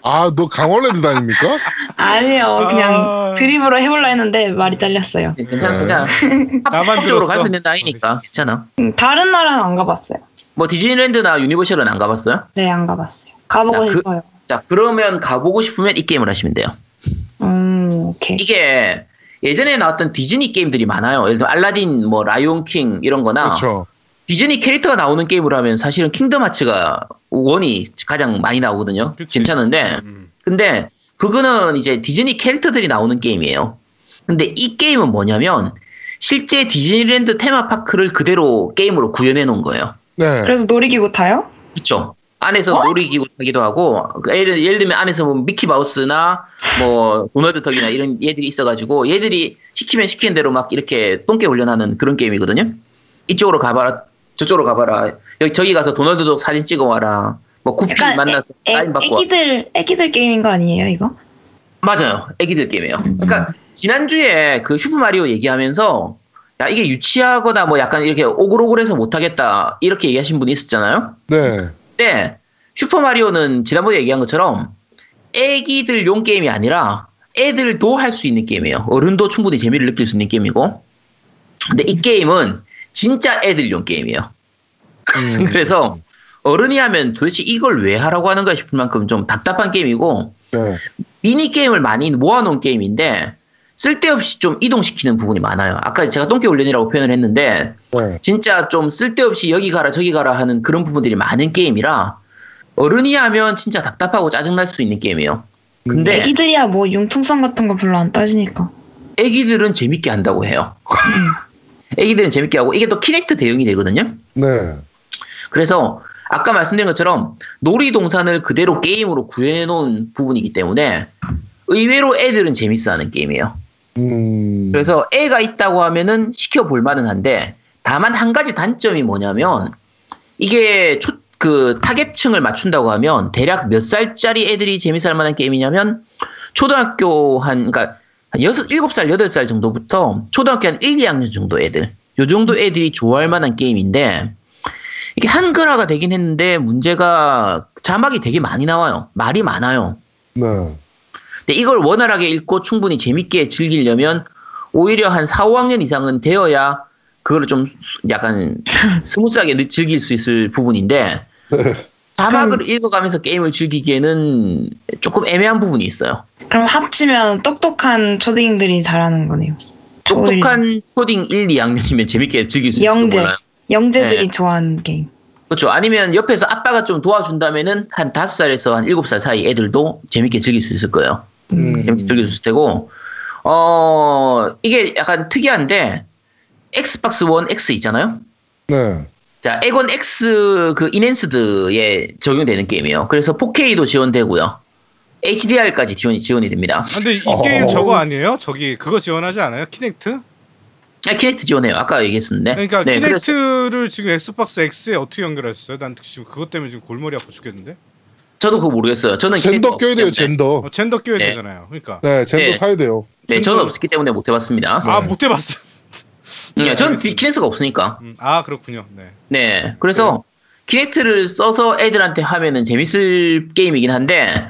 아, 너 강원랜드 다닙니까? 아니요, 그냥 아. 드립으로 해볼라 했는데 말이 잘렸어요. 괜찮아, 네. 괜찮아. 나만 합적으로 들었어. 갈수 있는 나이니까, 괜찮아. 음, 다른 나라는 안 가봤어요. 뭐, 디즈니랜드나 유니버셜은 안 가봤어요? 네, 안 가봤어요. 가보고 야, 그- 싶어요. 자, 그러면 가보고 싶으면 이 게임을 하시면 돼요. 음, 오케이. 이게, 예전에 나왔던 디즈니 게임들이 많아요. 예를 들어, 알라딘, 뭐, 라이온 킹, 이런 거나. 그렇죠. 디즈니 캐릭터가 나오는 게임으로 하면 사실은 킹덤 하츠가 원이 가장 많이 나오거든요. 그치. 괜찮은데 음. 근데 그거는 이제 디즈니 캐릭터들이 나오는 게임이에요. 근데 이 게임은 뭐냐면 실제 디즈니랜드 테마파크를 그대로 게임으로 구현해 놓은 거예요. 네. 그래서 놀이기구 타요? 그쵸? 안에서 어? 놀이기구 타기도 하고 그 예를, 예를 들면 안에서 뭐 미키 마우스나 뭐 도널드 덕이나 이런 얘들이 있어가지고 얘들이 시키면 시키는 대로 막 이렇게 똥개 훈련하는 그런 게임이거든요. 이쪽으로 가봐라, 저쪽으로 가봐라. 여기 저기 가서 도널드 덕 사진 찍어 와라. 뭐 구피 만나서 애, 사인 받고 와. 애기들, 애기들 게임인 거 아니에요, 이거? 맞아요. 애기들 게임이에요. 그러니까 지난 주에 그 슈퍼 마리오 얘기하면서 야 이게 유치하거나 뭐 약간 이렇게 오글오글해서 못하겠다 이렇게 얘기하신 분이 있었잖아요. 네. 때 슈퍼마리오는 지난번에 얘기한 것처럼 애기들용 게임이 아니라 애들도 할 수 있는 게임이에요. 어른도 충분히 재미를 느낄 수 있는 게임이고. 근데 이 게임은 진짜 애들용 게임이에요. 음. 그래서 어른이 하면 도대체 이걸 왜 하라고 하는 거야 싶을 만큼 좀 답답한 게임이고 네. 미니 게임을 많이 모아놓은 게임인데 쓸데없이 좀 이동시키는 부분이 많아요. 아까 제가 똥개 훈련이라고 표현을 했는데 네. 진짜 좀 쓸데없이 여기 가라 저기 가라 하는 그런 부분들이 많은 게임이라 어른이 하면 진짜 답답하고 짜증날 수 있는 게임이에요. 근데 애기들이야 뭐 융통성 같은 거 별로 안 따지니까. 애기들은 재밌게 한다고 해요. 애기들은 재밌게 하고 이게 또 키넥트 대응이 되거든요. 네. 그래서 아까 말씀드린 것처럼 놀이동산을 그대로 게임으로 구현해 놓은 부분이기 때문에 의외로 애들은 재밌어 하는 게임이에요. 음. 그래서 애가 있다고 하면은 시켜볼 만은 한데 다만 한 가지 단점이 뭐냐면 이게 초, 그 타겟층을 맞춘다고 하면 대략 몇 살짜리 애들이 재밌어 할 만한 게임이냐면 초등학교 한 그러니까 한 여섯 일곱 살 여덟 살 정도부터 초등학교 한 1, 2학년 정도 애들 요 정도 애들이 좋아할 만한 게임인데 이게 한글화가 되긴 했는데 문제가 자막이 되게 많이 나와요. 말이 많아요. 네. 근데 이걸 원활하게 읽고 충분히 재밌게 즐기려면 오히려 한 4, 5학년 이상은 되어야 그거를 좀 수- 약간 스무스하게 느- 즐길 수 있을 부분인데 자막을 읽어가면서 게임을 즐기기에는 조금 애매한 부분이 있어요. 그럼 합치면 똑똑한 초딩들이 잘하는 거네요. 똑똑한 초딩 1, 2학년이면 재밌게 즐길 수 영재. 몰라요. 영재들이 네. 좋아하는 게임. 그렇죠. 아니면 옆에서 아빠가 좀 도와준다면은 한 5살에서 한 7살 사이 애들도 재밌게 즐길 수 있을 거예요. 음. 재밌게 있을 테고, 어, 이게 약간 특이한데, 엑스박스 원 X 있잖아요? 네. 자, 에건 X 그 인핸스드에 적용되는 게임이에요. 그래서 4K도 지원되고요. HDR까지 지원이, 지원이 됩니다. 아, 근데 이 어. 게임 저거 아니에요? 저기 그거 지원하지 않아요? 키넥트? 아, 키넥트 지원해요. 아까 얘기했었는데. 그러니까 네, 그래서- 키넥트를 지금 엑스박스 X에 어떻게 연결했어요? 난 지금 그것 때문에 지금 골머리 아파 죽겠는데. 저도 그거 모르겠어요. 저는 젠더 껴야 돼요. 젠더. 어, 젠더 껴야 네. 되잖아요. 그러니까 네, 젠더 네. 사야 돼요. 네, 저는 젠더- 없었기 때문에 못 해봤습니다. 아 네. 못 해봤어. 네, 저는 알겠습니다. 키넥트가 없으니까. 음, 아 그렇군요. 네. 네. 그래서 키넥트를 써서 애들한테 하면은 재밌을 게임이긴 한데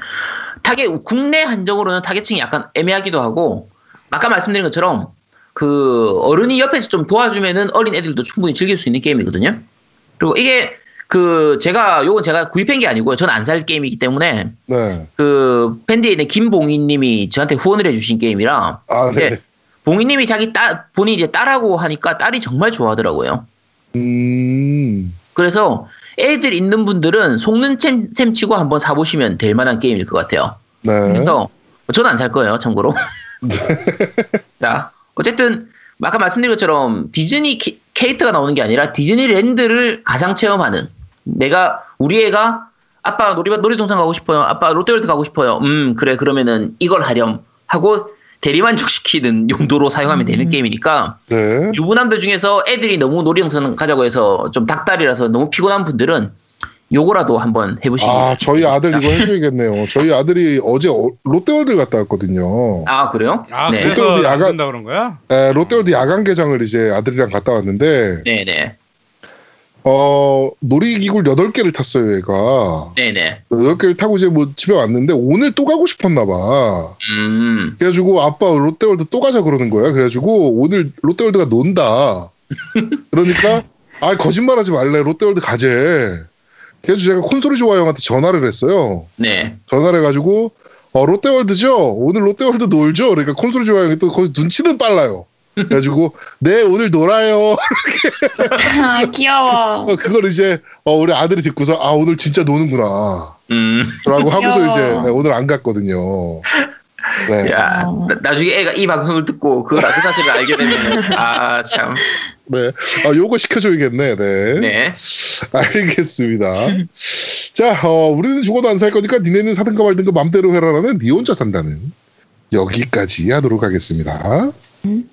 타겟 국내 한정으로는 타겟층이 약간 애매하기도 하고 아까 말씀드린 것처럼 그 어른이 옆에서 좀 도와주면은 어린 애들도 충분히 즐길 수 있는 게임이거든요. 그리고 이게 그 제가 요건 제가 구입한 게 아니고요. 저는 안 살 게임이기 때문에 네. 그 밴드에 있는 김봉희님이 저한테 후원을 해주신 게임이라 아, 네. 네. 봉희님이 자기 딸 본인이 이제 딸하고 하니까 딸이 정말 좋아하더라고요. 음. 그래서 애들 있는 분들은 속는 셈, 셈 치고 한번 사보시면 될 만한 게임일 것 같아요. 네. 그래서 저는 안 살 거예요, 참고로. 자, 어쨌든 아까 말씀드린 것처럼 디즈니 키- 캐릭터가 나오는 게 아니라 디즈니랜드를 가상 체험하는 내가 우리 애가 아빠 놀이 놀이동산 가고 싶어요. 아빠 롯데월드 가고 싶어요. 음 그래 그러면은 이걸 하렴 하고 대리만족시키는 용도로 사용하면 되는 음. 게임이니까 네. 유부남들 중에서 애들이 너무 놀이동산 가자고 해서 좀 닦달이라서 너무 피곤한 분들은 요거라도 한번 해보시기 아, 저희 아들 이거 해줘야겠네요. 저희 아들이 어제 어- 롯데월드 갔다 왔거든요. 아 그래요? 아 네. 롯데월드 안 야간- 그런 거야? 에, 롯데월드 야간 개장을 이제 아들이랑 갔다 왔는데, 네네 어, 놀이기구를 8개를 탔어요, 얘가. 네네 8개를 타고 이제 뭐 집에 왔는데, 오늘 또 가고 싶었나 봐. 음 그래가지고 아빠 롯데월드 또 가자 그러는 거야. 그래가지고 오늘 롯데월드가 논다. 그러니까 아 거짓말 하지 말래 롯데월드 가재. 그래서 제가 콘솔이 좋아 형한테 전화를 했어요. 네. 전화를 해가지고 어 롯데월드죠. 오늘 롯데월드 놀죠. 그러니까 콘솔이 좋아 형이 또 거기 눈치는 빨라요. 그래가지고 네 오늘 놀아요. 아, 귀여워. 어, 그걸 이제 어, 우리 아들이 듣고서 아 오늘 진짜 노는구나. 음. 라고 하고서 귀여워. 이제 네, 오늘 안 갔거든요. 네. 야, 어. 나, 나중에 애가 이 방송을 듣고 그, 그 사실을 알게 되면 아, 참. 네. 아, 요거 시켜줘야겠네. 네. 네. 알겠습니다. 자, 어, 우리는 죽어도 안 살 거니까 니네는 사든가 말든가 맘대로 해라라는 니 혼자 산다는 여기까지 하도록 하겠습니다. 음.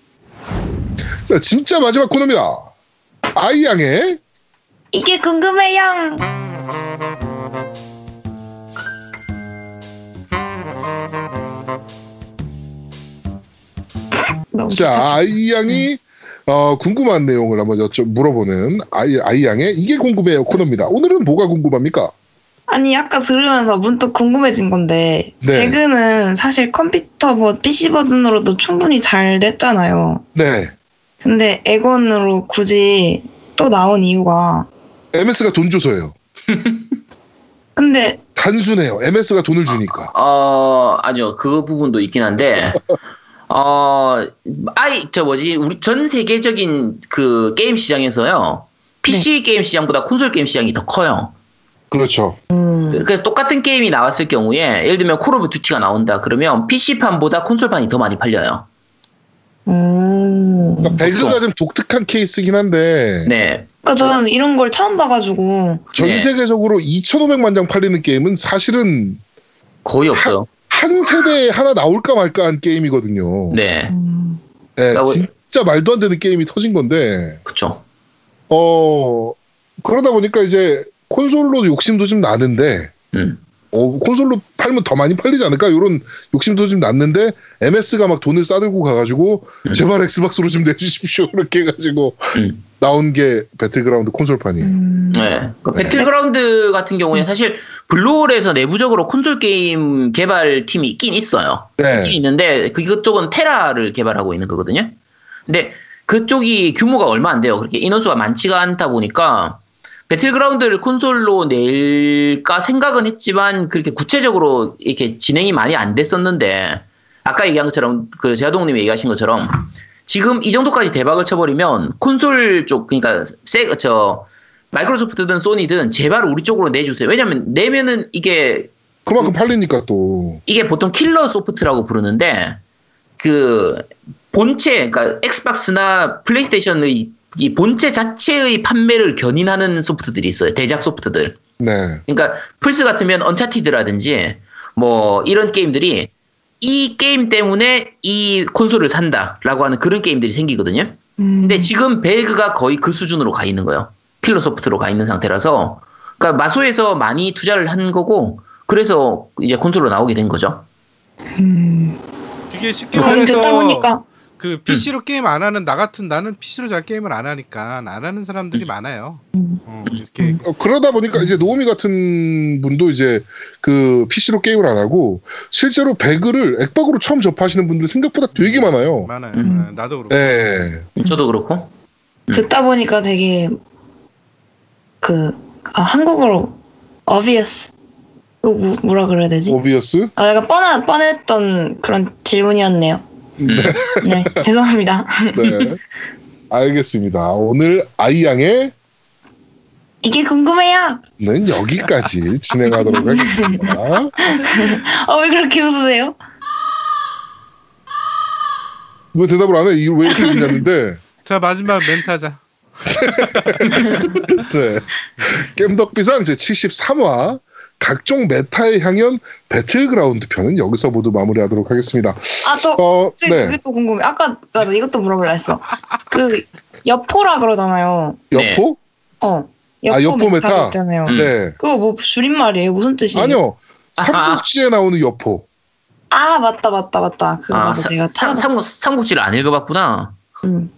자, 진짜 마지막 코너입니다. 아이양의 이게 궁금해요. 너무 자, 아이양이 어, 궁금한 내용을 한번 여쭤 물어보는 아이, 아이양의 이게 궁금해요 코너입니다. 오늘은 뭐가 궁금합니까? 아니 아까 들으면서 문득 궁금해진 건데 네. 배그는 사실 컴퓨터 뭐 PC 버전으로도 충분히 잘 됐잖아요. 네. 근데 에건으로 굳이 또 나온 이유가 MS가 돈 줘서예요. 근데 단순해요. MS가 돈을 주니까. 어, 아니요. 그 부분도 있긴 한데, 어, 아이, 저 뭐지, 우리 전 세계적인 그 게임 시장에서요, PC 게임 시장보다 콘솔 게임 시장이 더 커요. 그렇죠. 음, 그래서 똑같은 게임이 나왔을 경우에, 예를 들면 Call of Duty가 나온다. 그러면 PC판보다 콘솔판이 더 많이 팔려요. 오. 그러니까 배그가 좀 독특한 케이스긴 한데 네. 그러니까 저는 이런 걸 처음 봐가지고 전 네. 세계적으로 2,500만 장 팔리는 게임은 사실은 거의 없어요. 한 세대에 하나 나올까 말까한 게임이거든요. 네. 음, 네, 나 뭐- 진짜 말도 안 되는 게임이 터진 건데 그쵸. 어 그러다 보니까 이제 콘솔로 욕심도 좀 나는데 음. 어, 콘솔로 팔면 더 많이 팔리지 않을까? 이런 욕심도 좀 났는데, MS가 막 돈을 싸들고 가가지고, 음. 제발 Xbox로 좀 내주십시오. 이렇게 해가지고, 음. 나온 게 배틀그라운드 콘솔판이에요. 음. 네. 그 네. 배틀그라운드 같은 경우에 사실 블루홀에서 내부적으로 콘솔 게임 개발팀이 있긴 있어요. 있긴 네. 있는데 그- 그쪽은 테라를 개발하고 있는 거거든요. 근데 그쪽이 규모가 얼마 안 돼요. 그렇게 인원수가 많지가 않다 보니까 배틀그라운드를 콘솔로 낼까 생각은 했지만 그렇게 구체적으로 이렇게 진행이 많이 안 됐었는데 아까 얘기한 것처럼 그 제아동님이 얘기하신 것처럼 지금 이 정도까지 대박을 쳐버리면 콘솔 쪽 그러니까 세저 마이크로소프트든 소니든 제발 우리 쪽으로 내주세요. 왜냐면 내면은 이게 그만큼 팔리니까 또. 이게 보통 킬러 소프트라고 부르는데 그 본체 그러니까 Xbox나 PlayStation의 이 본체 자체의 판매를 견인하는 소프트들이 있어요. 대작 소프트들. 네. 그러니까 플스 같으면 Uncharted라든지 뭐 이런 게임들이 이 게임 때문에 이 콘솔을 산다라고 하는 그런 게임들이 생기거든요. 음. 근데 지금 배그가 거의 그 수준으로 가 있는 거예요. 킬러 소프트로 가 있는 상태라서 그러니까 마소에서 많이 투자를 한 거고 그래서 이제 콘솔로 나오게 된 거죠. 음. 이게 쉽게 말해서 보니까 그 PC로 게임 안 하는 나 같은 나는 PC로 잘 게임을 안 하니까 안 하는 사람들이 많아요. 음. 어, 이렇게 어, 그러다 보니까 이제 노우미 같은 분도 이제 그 PC로 게임을 안 하고 실제로 배그를 액박으로 처음 접하시는 분들 생각보다 되게 많아요. 많아요. 음. 네, 나도 그렇고. 네. 저도 그렇고. 음. 듣다 보니까 되게 그 아, 한국어로 obvious 그 뭐, 뭐라 그래야 되지? 오비어스? 아 약간 뻔한 뻔했던 그런 질문이었네요. 음. 네 죄송합니다. 네. 알겠습니다. 오늘 아이양의 이게 궁금해요. 는 여기까지 진행하도록 하겠습니다. 어 왜 그렇게 웃으세요? 왜 대답을 안 해? 이거 왜 이렇게 웃냐는데. 자 마지막 멘트 하자. 네. 겜덕비상 제 73화 각종 meta의 향연 배틀그라운드 편은 여기서 모두 마무리하도록 하겠습니다. 아저 어, 네. 그게 또 궁금해. 아까 나도 이것도 물어볼라 했어. 그 여포라 그러잖아요. 여포? 어. 아, 여포 meta? meta 있잖아요. 음. 네. 그거 뭐 줄임말이에요? 무슨 뜻이에요? 아니요. 아하. 삼국지에 나오는 여포. 아 맞다 맞다 맞다. 그거 아, 맞아. 사- 내가 삼. 삼국, 삼국지를 안 읽어봤구나. 음.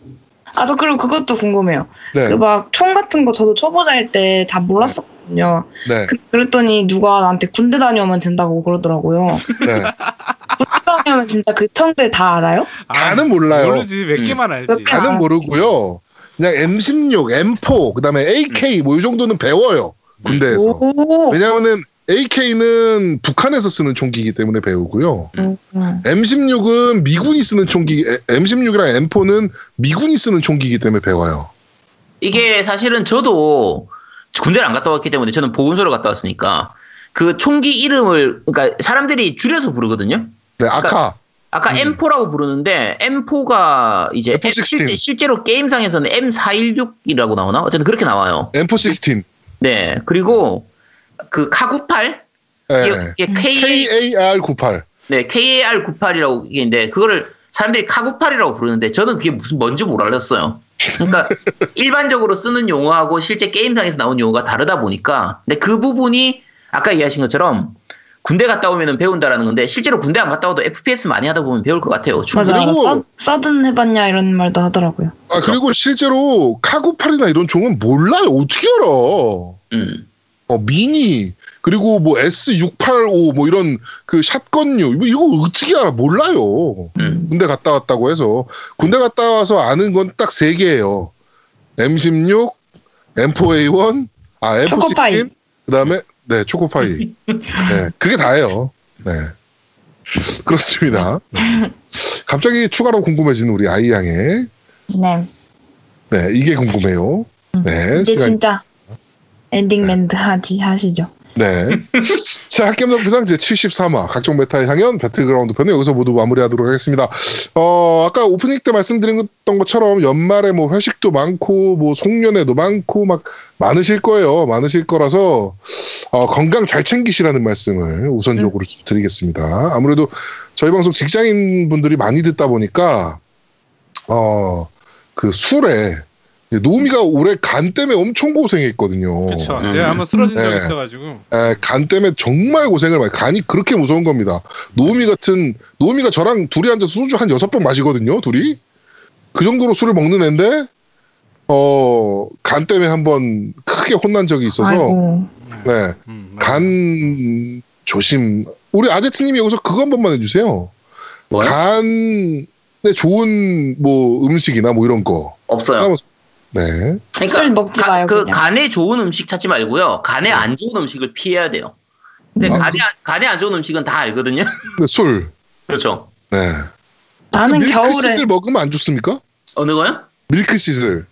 아 저 그리고 그것도 궁금해요. 네. 그 막 총 같은 거 저도 초보자 일 때 다 몰랐었거든요. 네. 그, 그랬더니 누가 나한테 군대 다녀오면 된다고 그러더라고요. 네. 군대 다녀오면 진짜 그 총들 다 알아요? 다는 몰라요. 모르지 몇 음. 개만 알지. 몇 개. 다는 아. 모르고요. 그냥 M16, M4, 그다음에 AK 뭐 이 정도는 배워요. 군대에서. 오. 왜냐하면은 AK는 북한에서 쓰는 총기이기 때문에 배우고요. 음, 음. M16은 미군이 쓰는 총기, 에- M16이랑 M4는 미군이 쓰는 총기이기 때문에 배워요. 이게 사실은 저도 군대를 안 갔다 왔기 때문에 저는 보훈소를 갔다 왔으니까 그 총기 이름을 그러니까 사람들이 줄여서 부르거든요. 네, 아카. 아까 음. M4라고 부르는데 M4가 이제 M416. 실제, 실제 로 게임상에서는 M416이라고 나오나? 어쨌든 그렇게 나와요. M416. 네. 그리고 그 카구팔 네. 이게 K KAR98. 네, KAR98이라고 이게 있는데 그거를 사람들이 카구팔이라고 부르는데 저는 그게 무슨 뭔지 몰랐어요. 그러니까 일반적으로 쓰는 용어하고 실제 게임상에서 나온 용어가 다르다 보니까 근데 그 부분이 아까 얘기하신 것처럼 군대 갔다 오면은 배운다라는 건데 실제로 군대 안 갔다 와도 FPS 많이 하다 보면 배울 것 같아요. 맞아. 그리고- 서, 서든 해봤냐 이런 말도 하더라고요. 아, 그리고 실제로 카구팔이나 이런 총은 몰라요. 어떻게 알아? 음. 어, 미니, 그리고 뭐 S685, 뭐 이런 그 샷건류, 이거, 이거 어떻게 알아? 몰라요. 음. 군대 갔다 왔다고 해서. 군대 갔다 와서 아는 건 딱 세 개예요. M16, M4A1, 아, 초코파이. M416, 그 다음에, 네, 초코파이. 네, 그게 다예요. 네. 그렇습니다. 네. 갑자기 추가로 궁금해진 우리 아이 양의, 네. 네, 이게 궁금해요. 네, 이제 시간 진짜 엔딩 멘트 하지 하시죠. 네. 자, 겜덕비상 제73화 각종 meta의 향연 배틀그라운드 편은 여기서 모두 마무리하도록 하겠습니다. 어, 아까 오프닝 때 말씀드렸던 것처럼 연말에 뭐 회식도 많고 뭐 송년회도 많고 막 많으실 거예요. 많으실 거라서 어, 건강 잘 챙기시라는 말씀을 우선적으로 좀 드리겠습니다. 아무래도 저희 방송 직장인 분들이 많이 듣다 보니까 어, 그 술에 노미가 올해 간 때문에 엄청 고생했거든요. 그렇죠. 음. 제가 한번 쓰러진 적 네. 있어가지고 에, 간 때문에 정말 고생을 많이 간이 그렇게 무서운 겁니다. 노미 같은 노미가 저랑 둘이 앉아서 소주 한 여섯 병 마시거든요. 둘이 그 정도로 술을 먹는 애인데 어 간 때문에 한번 크게 혼난 적이 있어서 아이고. 네. 음. 간 조심. 우리 아제트님이 여기서 그거 한 번만 해주세요. 뭐요? 간에 좋은 뭐 음식이나 뭐 이런 거. 없어요. 네. 술 먹지 마요, 그 그냥. 간에 좋은 음식 찾지 말고요. 간에 안 좋은 음식을 피해야 돼요. 근데 아, 간에, 안- 간에 안 좋은 음식은 다 알거든요. 근데 술. 그렇죠. 네. 나는 겨울에 밀크시슬 먹으면 안 좋습니까? 어느 거요? 밀크시슬.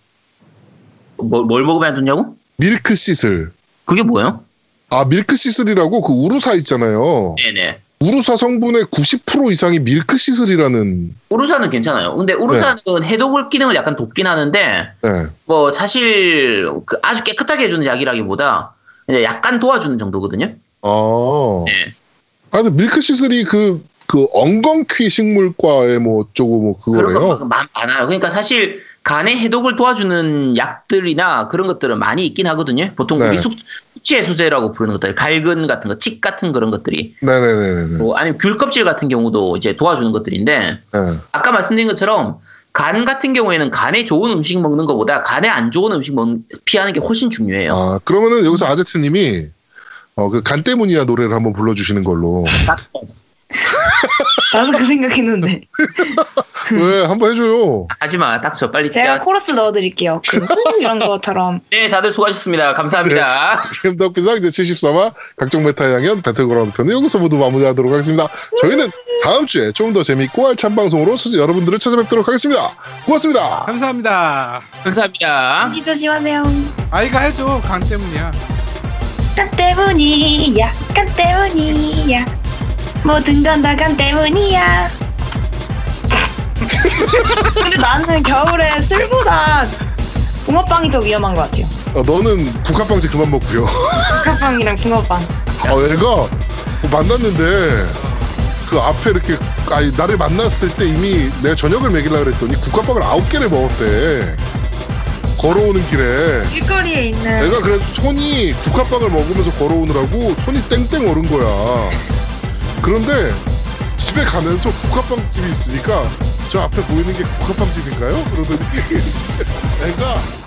뭘, 뭘 먹으면 안 좋냐고? 밀크시슬. 그게 뭐예요? 아, 밀크시슬이라고 그 우루사 있잖아요. 네네. 우루사 성분의 90% 이상이 밀크시슬이라는. 우루사는 괜찮아요. 근데 우루사는 해독을 기능을 약간 돕긴 하는데 네. 뭐 사실 그 아주 깨끗하게 해주는 약이라기보다 약간 도와주는 정도거든요. 아. 네. 아, 근데 밀크시슬이 그, 그 엉겅퀴 식물과의 뭐 어쩌고 뭐 그거래요. 많아요. 그러니까 사실 간의 해독을 도와주는 약들이나 그런 것들은 많이 있긴 하거든요. 보통 네. 우리 숙, 숙취해소제라고 부르는 것들, 갈근 같은 거, 칡 같은 그런 것들이, 네네네네. 뭐 아니면 귤 껍질 같은 경우도 이제 도와주는 것들인데 네. 아까 말씀드린 것처럼 간 같은 경우에는 간에 좋은 음식 먹는 것보다 간에 안 좋은 음식 먹, 피하는 게 훨씬 중요해요. 아, 그러면은 여기서 아제트님이 어, 그 간 때문이야 노래를 한번 불러주시는 걸로. 딱 나도 그 생각했는데 왜? 한번 해줘요. 하지 마, 닥쳐, 빨리. 제가 야, 코러스 넣어드릴게요. 그 이런 것처럼 네, 다들 수고하셨습니다. 감사합니다. 덕비상 이제 73화 각종 meta 향연 배틀그라운드 편은 여기서 모두 마무리하도록 하겠습니다. 저희는 다음 주에 좀 더 재밌고 알찬 방송으로 여러분들을 찾아뵙도록 하겠습니다. 고맙습니다. 감사합니다. 감사합니다. 감기 조심하세요. 아이가 해줘 간 때문이야. 간 때문이야. 간 때문이야. 모든 건다간 때문이야. 근데 나는 겨울에 술보다 붕어빵이 더 위험한 것 같아요. 어, 너는 국화빵집 그만 먹고요. 국화빵이랑 붕어빵. 어, 애가 만났는데 그 앞에 이렇게 아니 나를 만났을 때 이미 내가 저녁을 먹이려 그랬더니 국화빵을 아홉 개를 먹었대. 걸어오는 길에. 길거리에 있는 내가 그래도 손이 국화빵을 먹으면서 걸어오느라고 손이 땡땡 오른 거야. 그런데 집에 가면서 국화빵 집이 있으니까 저 앞에 보이는 게 국화빵 집인가요? 그러더니 내가